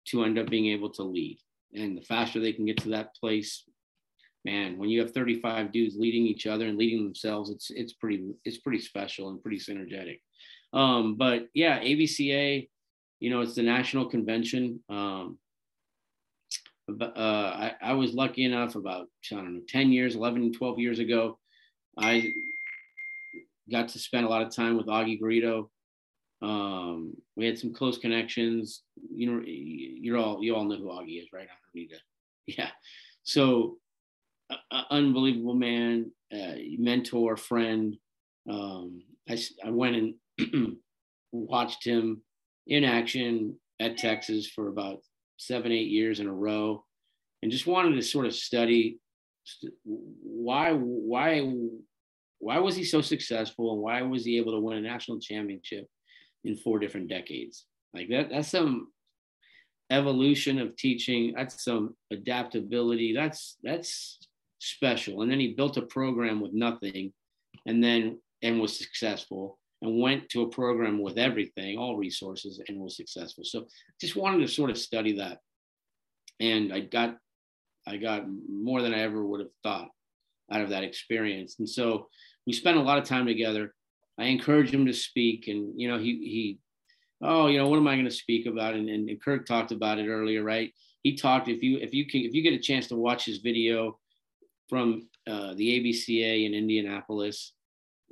to end up being able to lead. And the faster they can get to that place, man, when you have 35 dudes leading each other and leading themselves, it's it's pretty it's pretty special and pretty synergetic. Um, but yeah, ABCA, you know, it's the national convention. Um, uh, I, I was lucky enough about, I don't know, 10 years, 11, 12 years ago, I got to spend a lot of time with Augie Garrido. Um, we had some close connections. You know, you're all, you all know who Augie is, right? I need to, yeah. So uh, unbelievable man, uh, mentor, friend. Um, I, I went and watched him in action at Texas for about seven, eight years in a row, and just wanted to sort of study why, why, why was he so successful, and why was he able to win a national championship in four different decades? Like that, that's some evolution of teaching. That's some adaptability. That's that's special. And then he built a program with nothing, and then and was successful and went to a program with everything, all resources, and was successful. So just wanted to sort of study that. And I got I got more than I ever would have thought out of that experience. And so we spent a lot of time together. I encouraged him to speak and you know, he he oh, you know, what am I going to speak about? And, and, and Kirk talked about it earlier, right? He talked if you if you can if you get a chance to watch his video from uh, the ABCA in Indianapolis,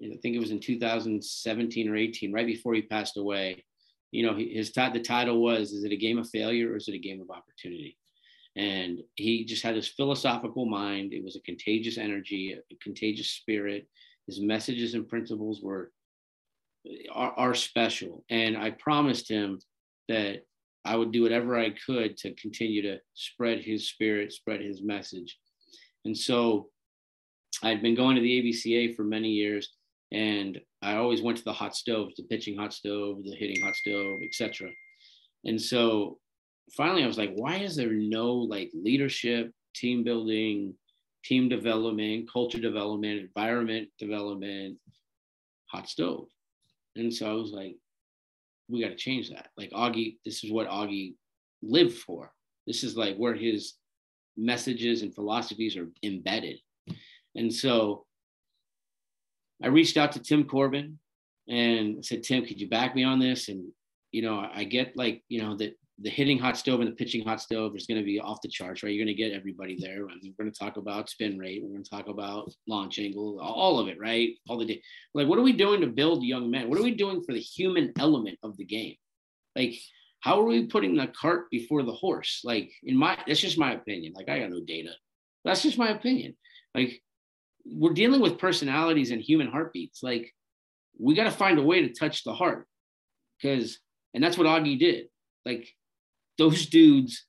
I think it was in 2017 or 18, right before he passed away. You know, his the title was "Is it a game of failure or is it a game of opportunity?" And he just had this philosophical mind. It was a contagious energy, a contagious spirit. His messages and principles were are, are special. And I promised him that I would do whatever I could to continue to spread his spirit, spread his message. And so I'd been going to the ABCA for many years and I always went to the hot stove, the pitching hot stove, the hitting hot stove, etc. And so finally, I was like, why is there no like leadership, team building, team development, culture development, environment development, hot stove? And so I was like, we got to change that. Like Augie, this is what Augie lived for. This is like where his messages and philosophies are embedded. And so I reached out to Tim Corbin and said, Tim, could you back me on this? And, you know, I get like, you know, that the hitting hot stove and the pitching hot stove is going to be off the charts, right? You're going to get everybody there. We're going to talk about spin rate. We're going to talk about launch angle, all of it, right? All the day. Like, what are we doing to build young men? What are we doing for the human element of the game? Like, how are we putting the cart before the horse? Like, in my, that's just my opinion. Like, I got no data. That's just my opinion. Like, we're dealing with personalities and human heartbeats. Like we got to find a way to touch the heart because, and that's what Augie did. Like those dudes'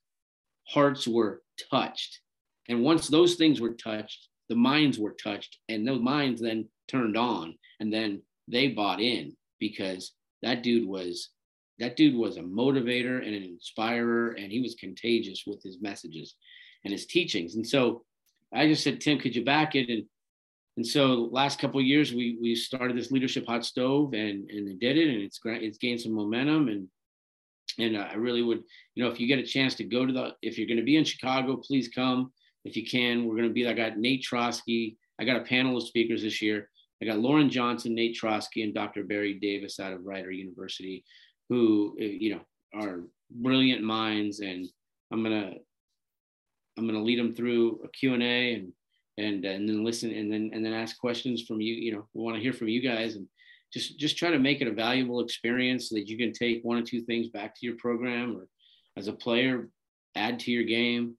hearts were touched. And once those things were touched, the minds were touched and those minds then turned on and then they bought in because that dude was that dude was a motivator and an inspirer and he was contagious with his messages and his teachings and so i just said tim could you back it and and so last couple years we we started this leadership hot stove and and it did it and it's it's gained some momentum and and I really would you know if you get a chance to go to the if you're going to be in Chicago please come. If you can we're going to be I got Nate Trosky I got a panel of speakers this year. I got Lauren Johnson, Nate Trosky, and Dr. Barry Davis out of Rider University, who eh, you know are brilliant minds, and I'm gonna I'm gonna lead them through a Q and and and then listen and then and then ask questions from you. You know, we want to hear from you guys and just just try to make it a valuable experience so that you can take one or two things back to your program or as a player add to your game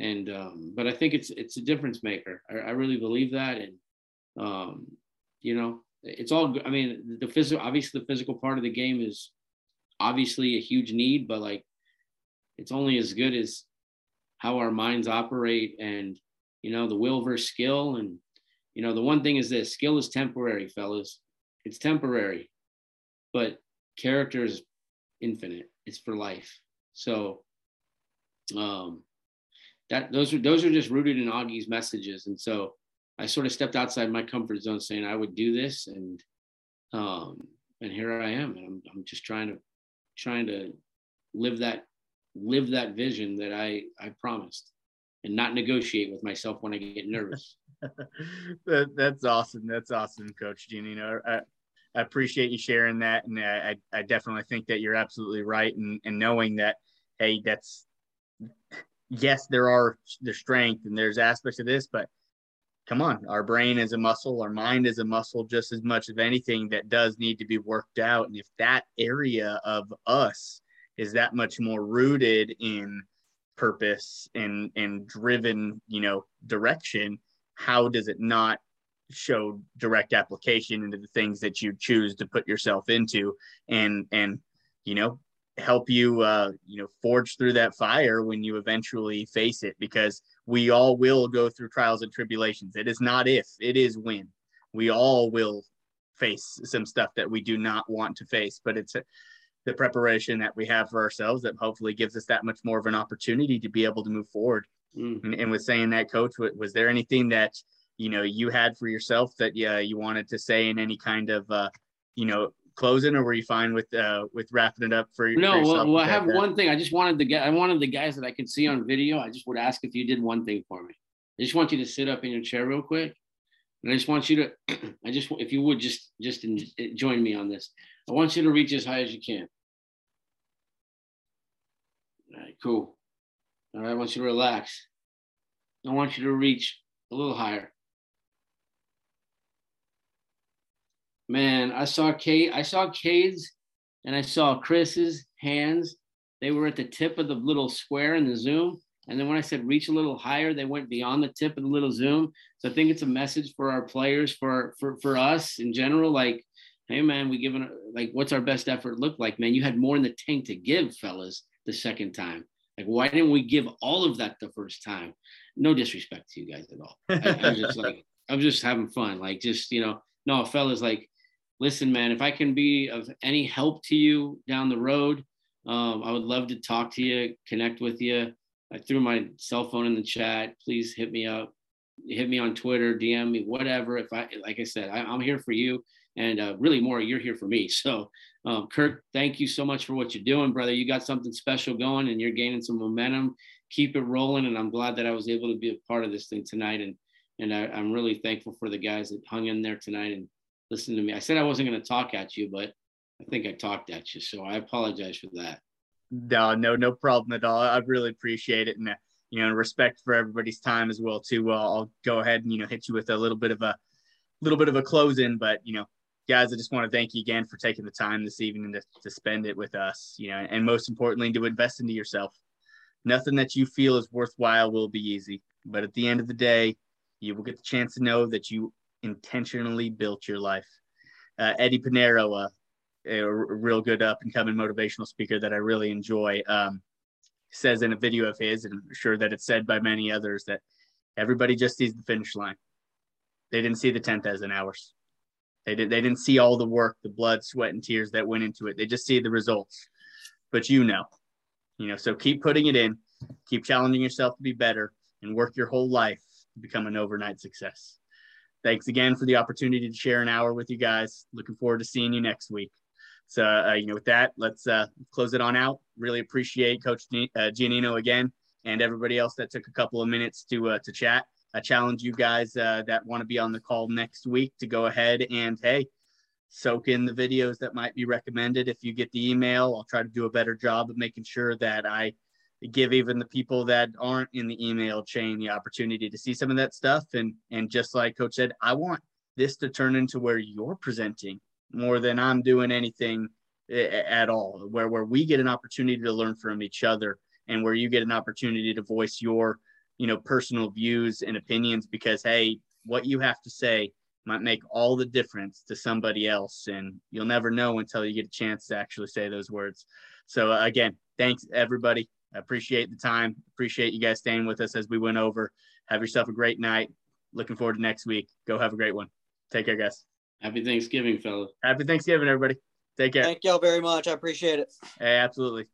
and um, but i think it's it's a difference maker i, I really believe that and um, you know it's all i mean the physical obviously the physical part of the game is obviously a huge need but like it's only as good as how our minds operate and you know the will versus skill. And you know the one thing is this skill is temporary fellas. It's temporary but character is infinite. It's for life. So um that those are those are just rooted in Augie's messages. And so I sort of stepped outside my comfort zone saying I would do this and um and here I am. And I'm I'm just trying to trying to live that live that vision that I I promised and not negotiate with myself when I get nervous. that, that's awesome. That's awesome, Coach Gene. You know, I, I appreciate you sharing that, and I, I definitely think that you're absolutely right, and, and knowing that, hey, that's yes, there are the strength and there's aspects of this, but come on, our brain is a muscle, our mind is a muscle just as much of anything that does need to be worked out. And if that area of us is that much more rooted in purpose and and driven, you know, direction, how does it not show direct application into the things that you choose to put yourself into and and you know help you uh, you know forge through that fire when you eventually face it? Because we all will go through trials and tribulations. It is not if it is when. We all will face some stuff that we do not want to face but it's a, the preparation that we have for ourselves that hopefully gives us that much more of an opportunity to be able to move forward mm. and, and with saying that coach was there anything that you know you had for yourself that yeah you wanted to say in any kind of uh, you know closing, or were you fine with uh, with wrapping it up for? Yourself? No, for well, well I have that? one thing. I just wanted the guy. I wanted the guys that I could see on video. I just would ask if you did one thing for me. I just want you to sit up in your chair real quick, and I just want you to. I just, if you would, just just in, join me on this. I want you to reach as high as you can. All right, cool. All right, I want you to relax. I want you to reach a little higher. man, I saw Kate, I saw Cade's and I saw Chris's hands. They were at the tip of the little square in the Zoom. And then when I said reach a little higher, they went beyond the tip of the little Zoom. So I think it's a message for our players, for for for us in general. Like, hey man, we given like what's our best effort look like? Man, you had more in the tank to give, fellas, the second time. Like, why didn't we give all of that the first time? No disrespect to you guys at all. I, I was just like, I'm just having fun. Like, just you know, no, fellas, like listen, man, if I can be of any help to you down the road, um, I would love to talk to you, connect with you. I threw my cell phone in the chat. Please hit me up, hit me on Twitter, DM me, whatever. If I, like I said, I, am here for you, and uh, really more, you're here for me. So, um, Kirk, thank you so much for what you're doing, brother. You got something special going, and you're gaining some momentum. Keep it rolling, and I'm glad that I was able to be a part of this thing tonight. And and I, I'm really thankful for the guys that hung in there tonight and listened to me. I said I wasn't going to talk at you, but I think I talked at you. So I apologize for that. No, no, no problem at all. I really appreciate it. And, uh, you know, respect for everybody's time as well, too. Uh, I'll go ahead and, you know, hit you with a little bit of a little bit of a close in, but, you know, guys, I just want to thank you again for taking the time this evening to, to spend it with us, you know, and most importantly, to invest into yourself. Nothing that you feel is worthwhile will be easy, but at the end of the day, you will get the chance to know that you intentionally built your life. Uh, Eddie Pinero, uh, a real good up and coming motivational speaker that I really enjoy, um, says in a video of his, and I'm sure that it's said by many others, that everybody just sees the finish line. They didn't see the 10,000 hours. They, did, they didn't see all the work, the blood, sweat, and tears that went into it. They just see the results. But you know, you know, so keep putting it in, keep challenging yourself to be better, and work your whole life to become an overnight success thanks again for the opportunity to share an hour with you guys. Looking forward to seeing you next week. So, uh, you know, with that, let's uh, close it on out. Really appreciate Coach uh, Gianinno again and everybody else that took a couple of minutes to uh, to chat. I challenge you guys uh, that want to be on the call next week to go ahead and hey, soak in the videos that might be recommended. If you get the email, I'll try to do a better job of making sure that I give even the people that aren't in the email chain the opportunity to see some of that stuff. And and just like Coach said, I want this to turn into where you're presenting more than I'm doing anything at all, where where we get an opportunity to learn from each other and where you get an opportunity to voice your you know personal views and opinions because hey what you have to say might make all the difference to somebody else and you'll never know until you get a chance to actually say those words. So uh, again thanks everybody. I appreciate the time. Appreciate you guys staying with us as we went over. Have yourself a great night. Looking forward to next week. Go have a great one. Take care guys. Happy thanksgiving fellas happy thanksgiving everybody. Take care. Thank y'all very much. I appreciate it. Hey, absolutely